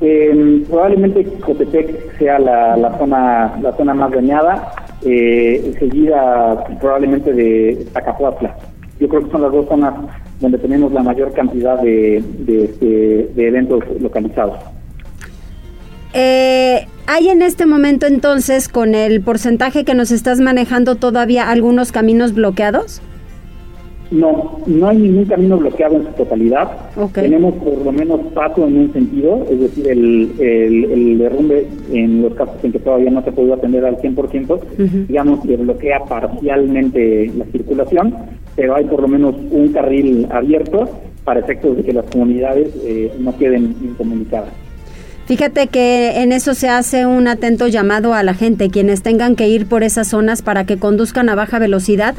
Eh, probablemente Cotepec sea la, la, zona la zona más dañada, eh, seguida probablemente de Zacapuatla. Yo creo que son las dos zonas donde tenemos la mayor cantidad de, de, de eventos localizados. Eh, ¿Hay en este momento entonces, con el porcentaje que nos estás manejando, todavía algunos caminos bloqueados? No, no hay ningún camino bloqueado en su totalidad. Tenemos por lo menos paso en un sentido, es decir, el, el, derrumbe en los casos en que todavía no se pudo atender al 100%, digamos que bloquea parcialmente la circulación, pero hay por lo menos un carril abierto para efectos de que las comunidades eh, no queden incomunicadas. Fíjate que en eso se hace un atento llamado a la gente, quienes tengan que ir por esas zonas para que conduzcan a baja velocidad,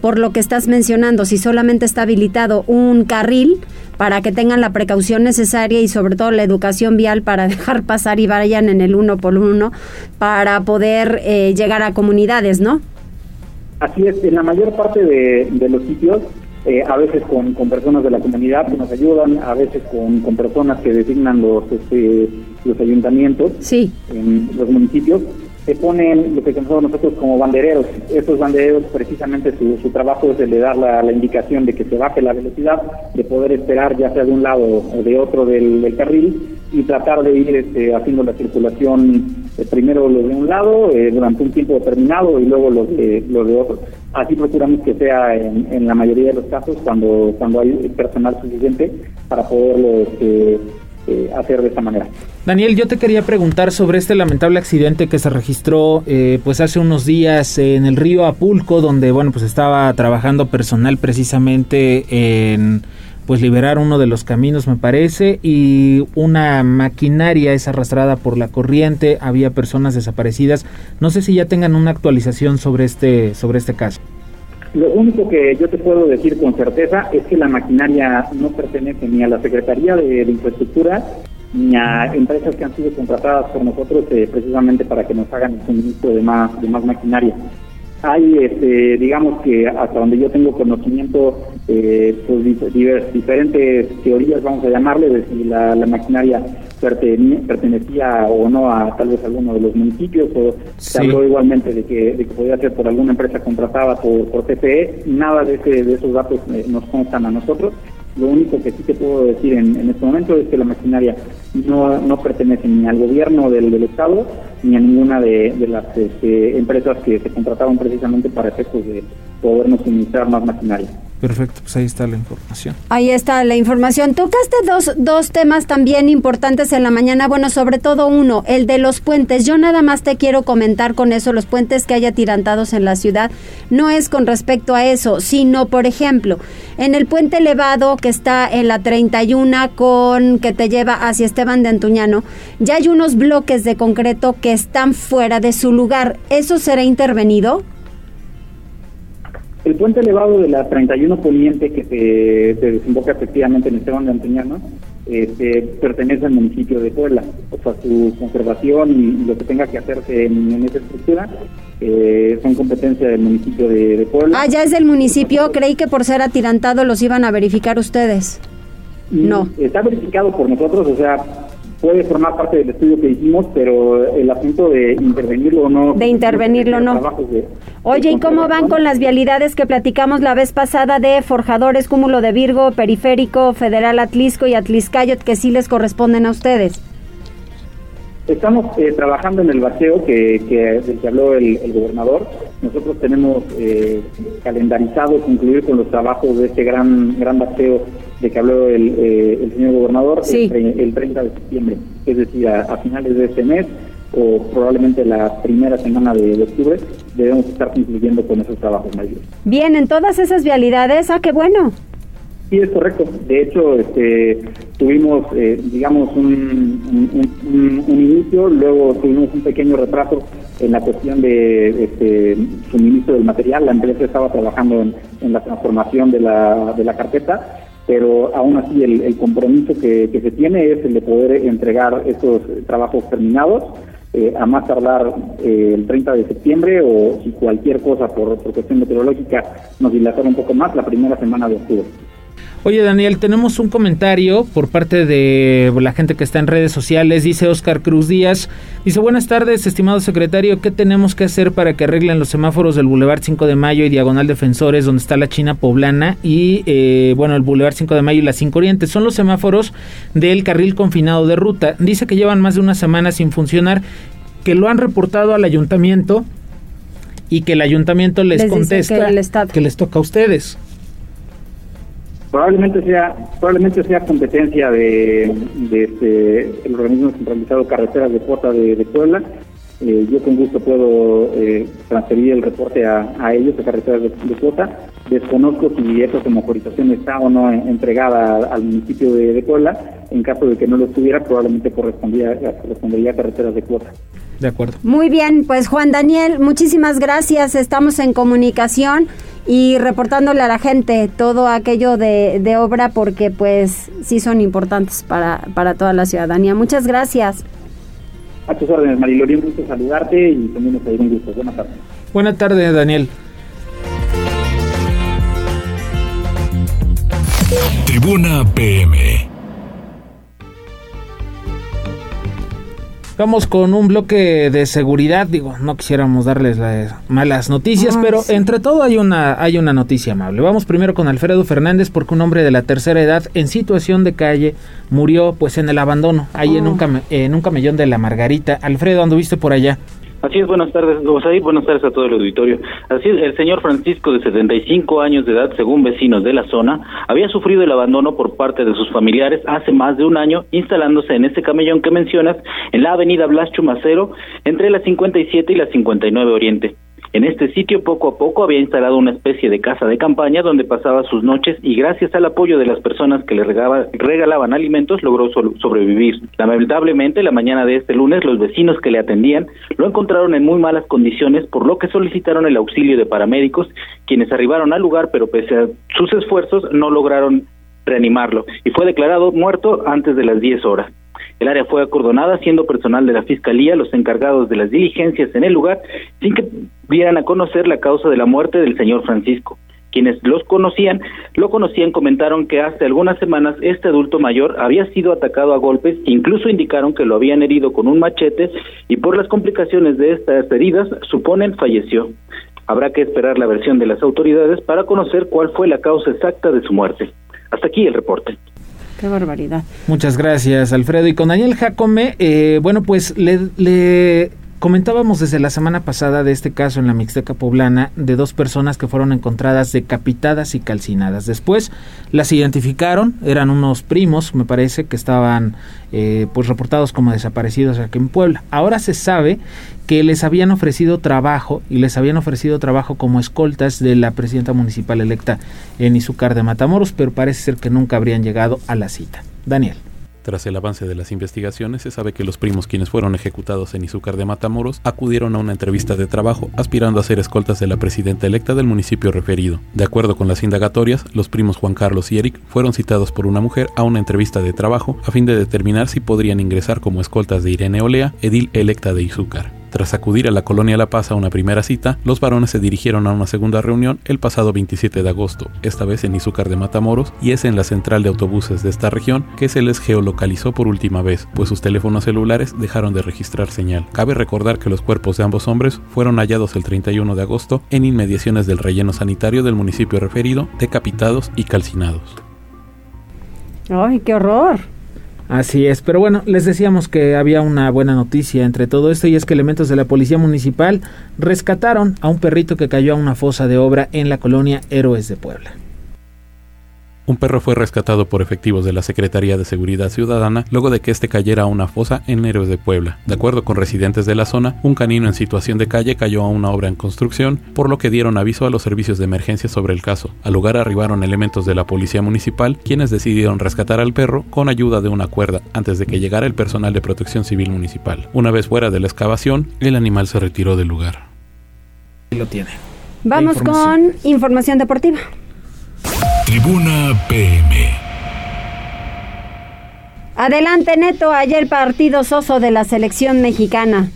por lo que estás mencionando, si solamente está habilitado un carril, para que tengan la precaución necesaria y sobre todo la educación vial para dejar pasar y vayan en el uno por uno para poder eh, llegar a comunidades, ¿no? Así es, en la mayor parte de, de los sitios eh, a veces con, con, personas de la comunidad que nos ayudan, a veces con, con personas que designan los, este, los ayuntamientos en los municipios, se ponen lo que conocemos nosotros como bandereros. Estos bandereros precisamente su, su trabajo es el de dar la, la, indicación de que se baje la velocidad, de poder esperar ya sea de un lado o de otro del, del carril y tratar de ir este, haciendo la circulación eh, primero los de un lado eh, durante un tiempo determinado y luego los de, los de otro. Así procuramos que sea en, en, la mayoría de los casos cuando, cuando hay personal suficiente para poderlo este, eh, hacer de esta manera. Daniel, yo te quería preguntar sobre este lamentable accidente que se registró eh, pues hace unos días en el río Apulco, donde bueno pues estaba trabajando personal precisamente en pues liberar uno de los caminos me parece y una maquinaria es arrastrada por la corriente, había personas desaparecidas. No sé si ya tengan una actualización sobre este sobre este caso. Lo único que yo te puedo decir con certeza es que la maquinaria no pertenece ni a la Secretaría de, Infraestructura ni a empresas que han sido contratadas por nosotros eh, precisamente para que nos hagan el suministro de más, de más maquinaria. Hay, este, digamos que hasta donde yo tengo conocimiento, eh, pues diferentes teorías, vamos a llamarle, de si la, la maquinaria pertenecía o no a tal vez alguno de los municipios, o se habló igualmente de que, de que podía ser por alguna empresa contratada por, por TPE. Nada de, ese, de esos datos eh, nos constan a nosotros. Lo único que sí te puedo decir en, en este momento es que la maquinaria no, no pertenece ni al gobierno del, del Estado ni a ninguna de, de las este, empresas que se contrataron precisamente para efectos de podernos suministrar más maquinaria. Perfecto, pues ahí está la información. Ahí está la información. Tocaste dos, dos temas también importantes en la mañana, bueno, sobre todo uno, el de los puentes. Yo nada más te quiero comentar con eso, los puentes que haya tirantados en la ciudad, no es con respecto a eso, sino, por ejemplo, en el puente elevado que está en la 31 con que te lleva hacia Esteban de Antuñano, ya hay unos bloques de concreto que están fuera de su lugar. ¿Eso será intervenido? El puente elevado de la 31 Poniente que se, se desemboca efectivamente en Esteban de Antuñano este, pertenece al municipio de Puebla. O sea, su conservación y, lo que tenga que hacerse en, en esa estructura eh, son competencia del municipio de, de, Puebla. Ah, ya es del municipio. Creí que por ser atirantado los iban a verificar ustedes. No. Está verificado por nosotros, o sea, puede formar parte del estudio que hicimos, pero el asunto de intervenirlo o no. De intervenirlo no. De, Oye, ¿y cómo van con las vialidades que platicamos la vez pasada de Forjadores, Cúmulo de Virgo, Periférico, Federal Atlisco y Atliscayot, que sí les corresponden a ustedes? Estamos eh, trabajando en el vacío que, que, del que habló el, el gobernador. Nosotros tenemos eh, calendarizado concluir con los trabajos de este gran gran vacío de que habló el, eh, el señor gobernador sí. el, el, 30 de septiembre, es decir, a, a, finales de este mes o probablemente la primera semana de, de octubre, debemos estar concluyendo con esos trabajos mayores. Bien, en todas esas vialidades, ah, qué bueno. Sí, es correcto. De hecho, este, tuvimos, eh, digamos, un, inicio, luego tuvimos un pequeño retraso en la cuestión de este, suministro del material. La empresa estaba trabajando en, la transformación de la, de la carpeta, pero aún así el, compromiso que, se tiene es el de poder entregar esos trabajos terminados. Eh, a más tardar eh, el 30 de septiembre o si cualquier cosa por, cuestión meteorológica nos dilatara un poco más, la primera semana de octubre. Oye Daniel, tenemos un comentario por parte de la gente que está en redes sociales. Dice Oscar Cruz Díaz. Dice, buenas tardes, estimado secretario. ¿Qué tenemos que hacer para que arreglen los semáforos del Boulevard 5 de Mayo y Diagonal Defensores, donde está la China Poblana? Y, eh, bueno, el Boulevard 5 de Mayo y la 5 Oriente. Son los semáforos del carril confinado de ruta. Dice que llevan más de una semana sin funcionar, que lo han reportado al ayuntamiento y que el ayuntamiento les, contesta que les toca a ustedes probablemente sea probablemente sea competencia de, de este, el organismo centralizado carreteras de cuota de, Puebla. Eh, yo con gusto puedo eh, transferir el reporte a, a ellos de carreteras de, cuota desconozco si esa autorización está o no entregada al municipio de, Puebla. En caso de que no lo estuviera probablemente correspondía correspondería a carreteras de cuota de acuerdo. Muy bien pues Juan Daniel muchísimas gracias. Estamos en comunicación y reportándole a la gente todo aquello de, de obra porque pues sí son importantes para, para toda la ciudadanía. Muchas gracias. A tus órdenes, Marilori, un gusto saludarte y también nos un gusto. Buenas tardes. Buenas tardes, Daniel. Tribuna PM. Vamos con un bloque de seguridad, digo, no quisiéramos darles las malas noticias, pero entre todo hay una hay una noticia amable. Vamos primero con Alfredo Fernández porque un hombre de la tercera edad en situación de calle murió pues en el abandono, ahí en, un oh. en un camellón de la Margarita. Alfredo, ¿anduviste por allá? Así es, buenas tardes, Osaí, buenas tardes a todo el auditorio. Así es, el señor Francisco, de 75 años de edad, según vecinos de la zona, había sufrido el abandono por parte de sus familiares hace más de un año, instalándose en este camellón que mencionas, en la avenida Blas Chumacero, entre la 57 y la 59 Oriente. En este sitio poco a poco había instalado una especie de casa de campaña donde pasaba sus noches y gracias al apoyo de las personas que le regalaban alimentos logró sobrevivir. Lamentablemente la mañana de este lunes los vecinos que le atendían lo encontraron en muy malas condiciones por lo que solicitaron el auxilio de paramédicos quienes arribaron al lugar pero pese a sus esfuerzos no lograron reanimarlo y fue declarado muerto antes de las 10 horas. El área fue acordonada, siendo personal de la Fiscalía los encargados de las diligencias en el lugar, sin que dieran a conocer la causa de la muerte del señor Francisco. Quienes los conocían, lo conocían, comentaron que hace algunas semanas este adulto mayor había sido atacado a golpes, incluso indicaron que lo habían herido con un machete y por las complicaciones de estas heridas suponen falleció. Habrá que esperar la versión de las autoridades para conocer cuál fue la causa exacta de su muerte. Hasta aquí el reporte. Qué barbaridad. Muchas gracias, Alfredo. Y con Daniel Jacome, eh, bueno, pues le, le Comentábamos desde la semana pasada de este caso en la Mixteca Poblana de dos personas que fueron encontradas decapitadas y calcinadas. Después las identificaron, eran unos primos, me parece, que estaban eh, pues reportados como desaparecidos aquí en Puebla. Ahora se sabe que les habían ofrecido trabajo y les habían ofrecido trabajo como escoltas de la presidenta municipal electa en Izúcar de Matamoros, pero parece ser que nunca habrían llegado a la cita. Daniel. Tras el avance de las investigaciones, se sabe que los primos quienes fueron ejecutados en Izúcar de Matamoros acudieron a una entrevista de trabajo aspirando a ser escoltas de la presidenta electa del municipio referido. De acuerdo con las indagatorias, los primos Juan Carlos y Eric fueron citados por una mujer a una entrevista de trabajo a fin de determinar si podrían ingresar como escoltas de Irene Olea, edil electa de Izúcar. Tras acudir a la colonia La Paz a una primera cita, los varones se dirigieron a una segunda reunión el pasado 27 de agosto, esta vez en Izúcar de Matamoros, y es en la central de autobuses de esta región que se les geolocalizó por última vez, pues sus teléfonos celulares dejaron de registrar señal. Cabe recordar que los cuerpos de ambos hombres fueron hallados el 31 de agosto en inmediaciones del relleno sanitario del municipio referido, decapitados y calcinados. ¡Ay, qué horror! Así es, pero bueno, les decíamos que había una buena noticia entre todo esto y es que elementos de la Policía Municipal rescataron a un perrito que cayó a una fosa de obra en la colonia Héroes de Puebla. Un perro fue rescatado por efectivos de la Secretaría de Seguridad Ciudadana luego de que este cayera a una fosa en Héroes de Puebla. De acuerdo con residentes de la zona, un canino en situación de calle cayó a una obra en construcción, por lo que dieron aviso a los servicios de emergencia sobre el caso. Al lugar arribaron elementos de la Policía Municipal, quienes decidieron rescatar al perro con ayuda de una cuerda antes de que llegara el personal de protección civil municipal. Una vez fuera de la excavación, el animal se retiró del lugar. lo tiene. Vamos con información deportiva. Tribuna PM. Adelante, Neto. Ayer partido soso de la selección mexicana.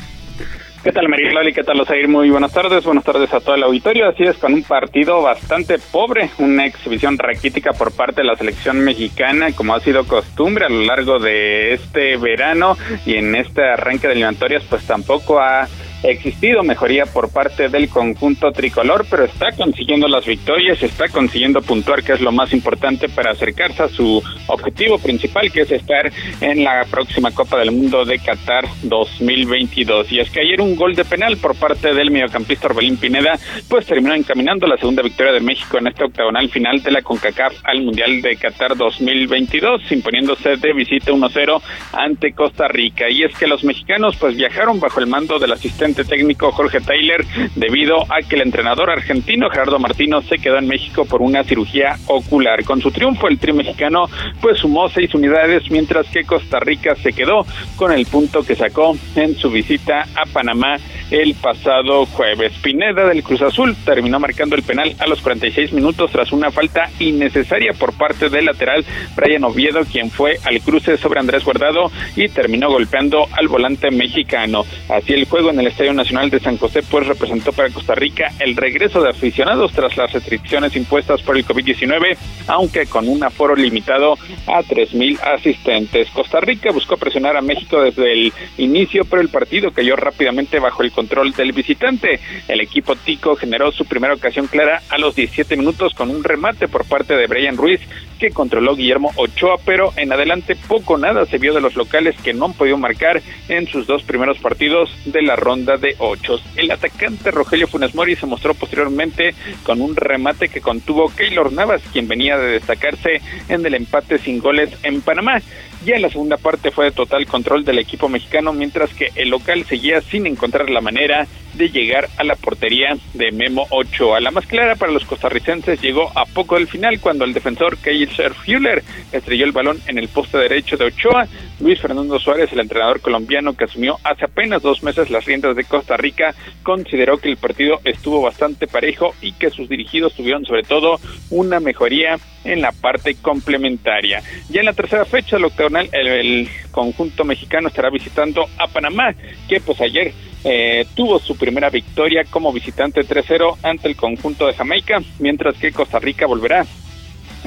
¿Qué tal, Mariloli? ¿Qué tal, Osair? Muy buenas tardes. Buenas tardes a todo el auditorio. Así es, con un partido bastante pobre, una exhibición raquítica por parte de la selección mexicana, como ha sido costumbre a lo largo de este verano y en este arranque de eliminatorias, pues tampoco ha existido mejoría por parte del conjunto tricolor, pero está consiguiendo las victorias, está consiguiendo puntuar, que es lo más importante para acercarse a su objetivo principal, que es estar en la próxima Copa del Mundo de Qatar 2022. Y es que ayer un gol de penal por parte del mediocampista Orbelín Pineda, pues terminó encaminando la segunda victoria de México en este octagonal final de la CONCACAF al Mundial de Qatar 2022, imponiéndose de visita 1-0 ante Costa Rica. Y es que los mexicanos pues viajaron bajo el mando del asistente técnico Jorge Taylor debido a que el entrenador argentino Gerardo Martino se quedó en México por una cirugía ocular. Con su triunfo el tri mexicano pues sumó seis unidades mientras que Costa Rica se quedó con el punto que sacó en su visita a Panamá el pasado jueves. Pineda del Cruz Azul terminó marcando el penal a los 46 minutos tras una falta innecesaria por parte del lateral Brian Oviedo, quien fue al cruce sobre Andrés Guardado y terminó golpeando al volante mexicano. Así el juego en el Estadio Nacional de San José pues representó para Costa Rica el regreso de aficionados tras las restricciones impuestas por el COVID-19, aunque con un aforo limitado a 3.000 asistentes. Costa Rica buscó presionar a México desde el inicio, pero el partido cayó rápidamente bajo el control del visitante. El equipo Tico generó su primera ocasión clara a los 17 minutos con un remate por parte de Brian Ruiz que controló Guillermo Ochoa, pero en adelante poco nada se vio de los locales que no han podido marcar en sus dos primeros partidos de la ronda de ocho. El atacante Rogelio Funes Mori se mostró posteriormente con un remate que contuvo Keylor Navas, quien venía de destacarse en el empate sin goles en Panamá. Ya en la segunda parte fue de total control del equipo mexicano, mientras que el local seguía sin encontrar la manera de llegar a la portería de Memo Ochoa. La más clara para los costarricenses llegó a poco del final cuando el defensor Kaiser Fuller estrelló el balón en el poste derecho de Ochoa. Luis Fernando Suárez, el entrenador colombiano que asumió hace apenas dos meses las riendas de Costa Rica, consideró que el partido estuvo bastante parejo y que sus dirigidos tuvieron sobre todo una mejoría en la parte complementaria. Ya en la tercera fecha, el octagonal, el, conjunto mexicano estará visitando a Panamá, que pues ayer eh, tuvo su primera victoria como visitante 3-0 ante el conjunto de Jamaica, mientras que Costa Rica volverá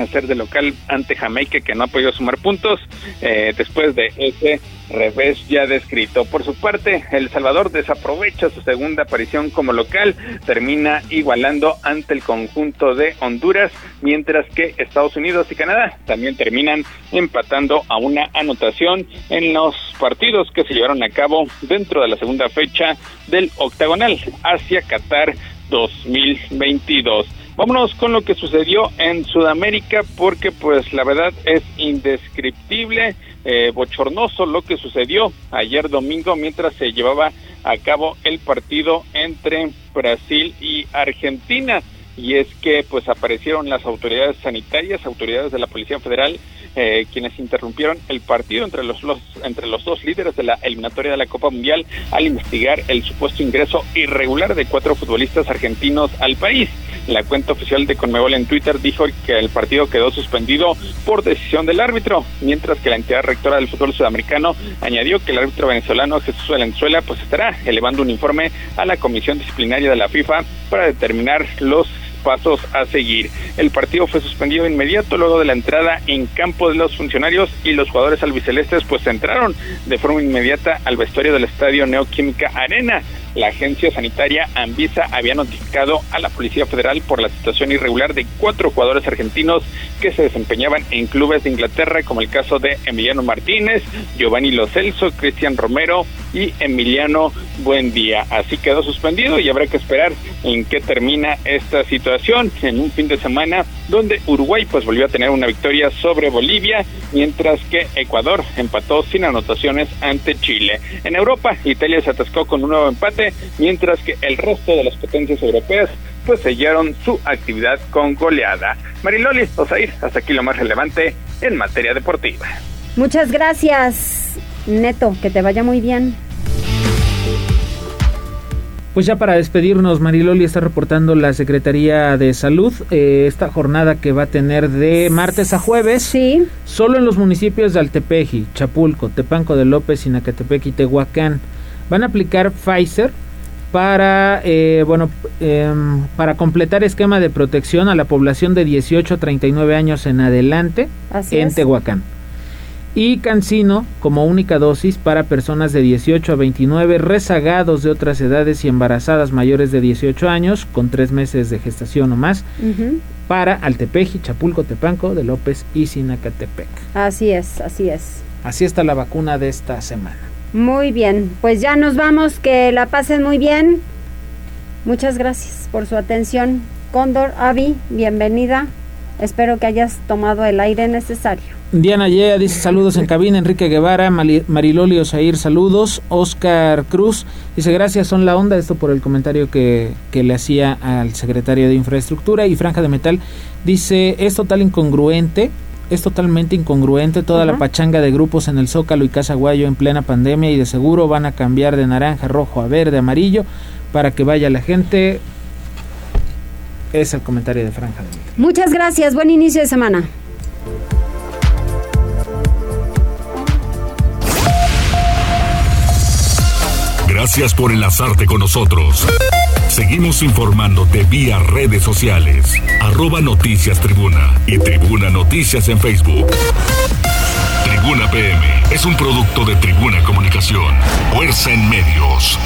a ser de local ante Jamaica que no ha podido sumar puntos eh, después de ese revés ya descrito. Por su parte, El Salvador desaprovecha su segunda aparición como local, termina igualando ante el conjunto de Honduras, mientras que Estados Unidos y Canadá también terminan empatando a una anotación en los partidos que se llevaron a cabo dentro de la segunda fecha del octagonal hacia Qatar 2022. Vámonos con lo que sucedió en Sudamérica porque pues la verdad es indescriptible, eh, bochornoso lo que sucedió ayer domingo mientras se llevaba a cabo el partido entre Brasil y Argentina y es que pues aparecieron las autoridades sanitarias, autoridades de la Policía Federal eh, quienes interrumpieron el partido entre los, entre los dos líderes de la eliminatoria de la Copa Mundial al investigar el supuesto ingreso irregular de cuatro futbolistas argentinos al país. La cuenta oficial de Conmebol en Twitter dijo que el partido quedó suspendido por decisión del árbitro, mientras que la entidad rectora del fútbol sudamericano añadió que el árbitro venezolano Jesús Valenzuela pues estará elevando un informe a la comisión disciplinaria de la FIFA para determinar los pasos a seguir. El partido fue suspendido inmediato luego de la entrada en campo de los funcionarios y los jugadores albicelestes pues entraron de forma inmediata al vestuario del estadio Neoquímica Arena la agencia sanitaria Anvisa había notificado a la Policía Federal por la situación irregular de cuatro jugadores argentinos que se desempeñaban en clubes de Inglaterra, como el caso de Emiliano Martínez, Giovanni Lo Celso, Cristian Romero y Emiliano Buendía. Así quedó suspendido y habrá que esperar en qué termina esta situación en un fin de semana donde Uruguay pues volvió a tener una victoria sobre Bolivia, mientras que Ecuador empató sin anotaciones ante Chile. En Europa, Italia se atascó con un nuevo empate, mientras que el resto de las potencias europeas pues sellaron su actividad con goleada. Mariloli, Osair, hasta aquí lo más relevante en materia deportiva. Muchas gracias, Neto, que te vaya muy bien. Pues ya para despedirnos, Mariloli está reportando la Secretaría de Salud eh, esta jornada que va a tener de martes a jueves. Sí. Solo en los municipios de Altepeji, Chapulco, Tepanco de López, Sinacatepec y Tehuacán. Van a aplicar Pfizer para, eh, bueno, em, para completar esquema de protección a la población de 18 a 39 años en adelante en Tehuacán. Y Cancino como única dosis para personas de 18 a 29 rezagados de otras edades y embarazadas mayores de 18 años con tres meses de gestación o más para Altepeji, Chapulco, Tepanco, de López y Sinacatepec. Así es, así es. Así está la vacuna de esta semana. Muy bien, pues ya nos vamos, que la pasen muy bien. Muchas gracias por su atención. Cóndor, Avi, bienvenida. Espero que hayas tomado el aire necesario. Diana Yea dice saludos en cabina, Enrique Guevara, Mariloli Osair, saludos, Oscar Cruz dice gracias, son la onda, esto por el comentario que, que le hacía al secretario de Infraestructura y Franja de Metal dice es total incongruente es totalmente incongruente toda la pachanga de grupos en el Zócalo y Casaguayo en plena pandemia y de seguro van a cambiar de naranja, rojo a verde, amarillo para que vaya la gente. Es el comentario de Franja. Muchas gracias, buen inicio de semana. Gracias por enlazarte con nosotros. Seguimos informándote vía redes sociales. Arroba Noticias Tribuna y Tribuna Noticias en Facebook. Tribuna PM es un producto de Tribuna Comunicación. Fuerza en medios.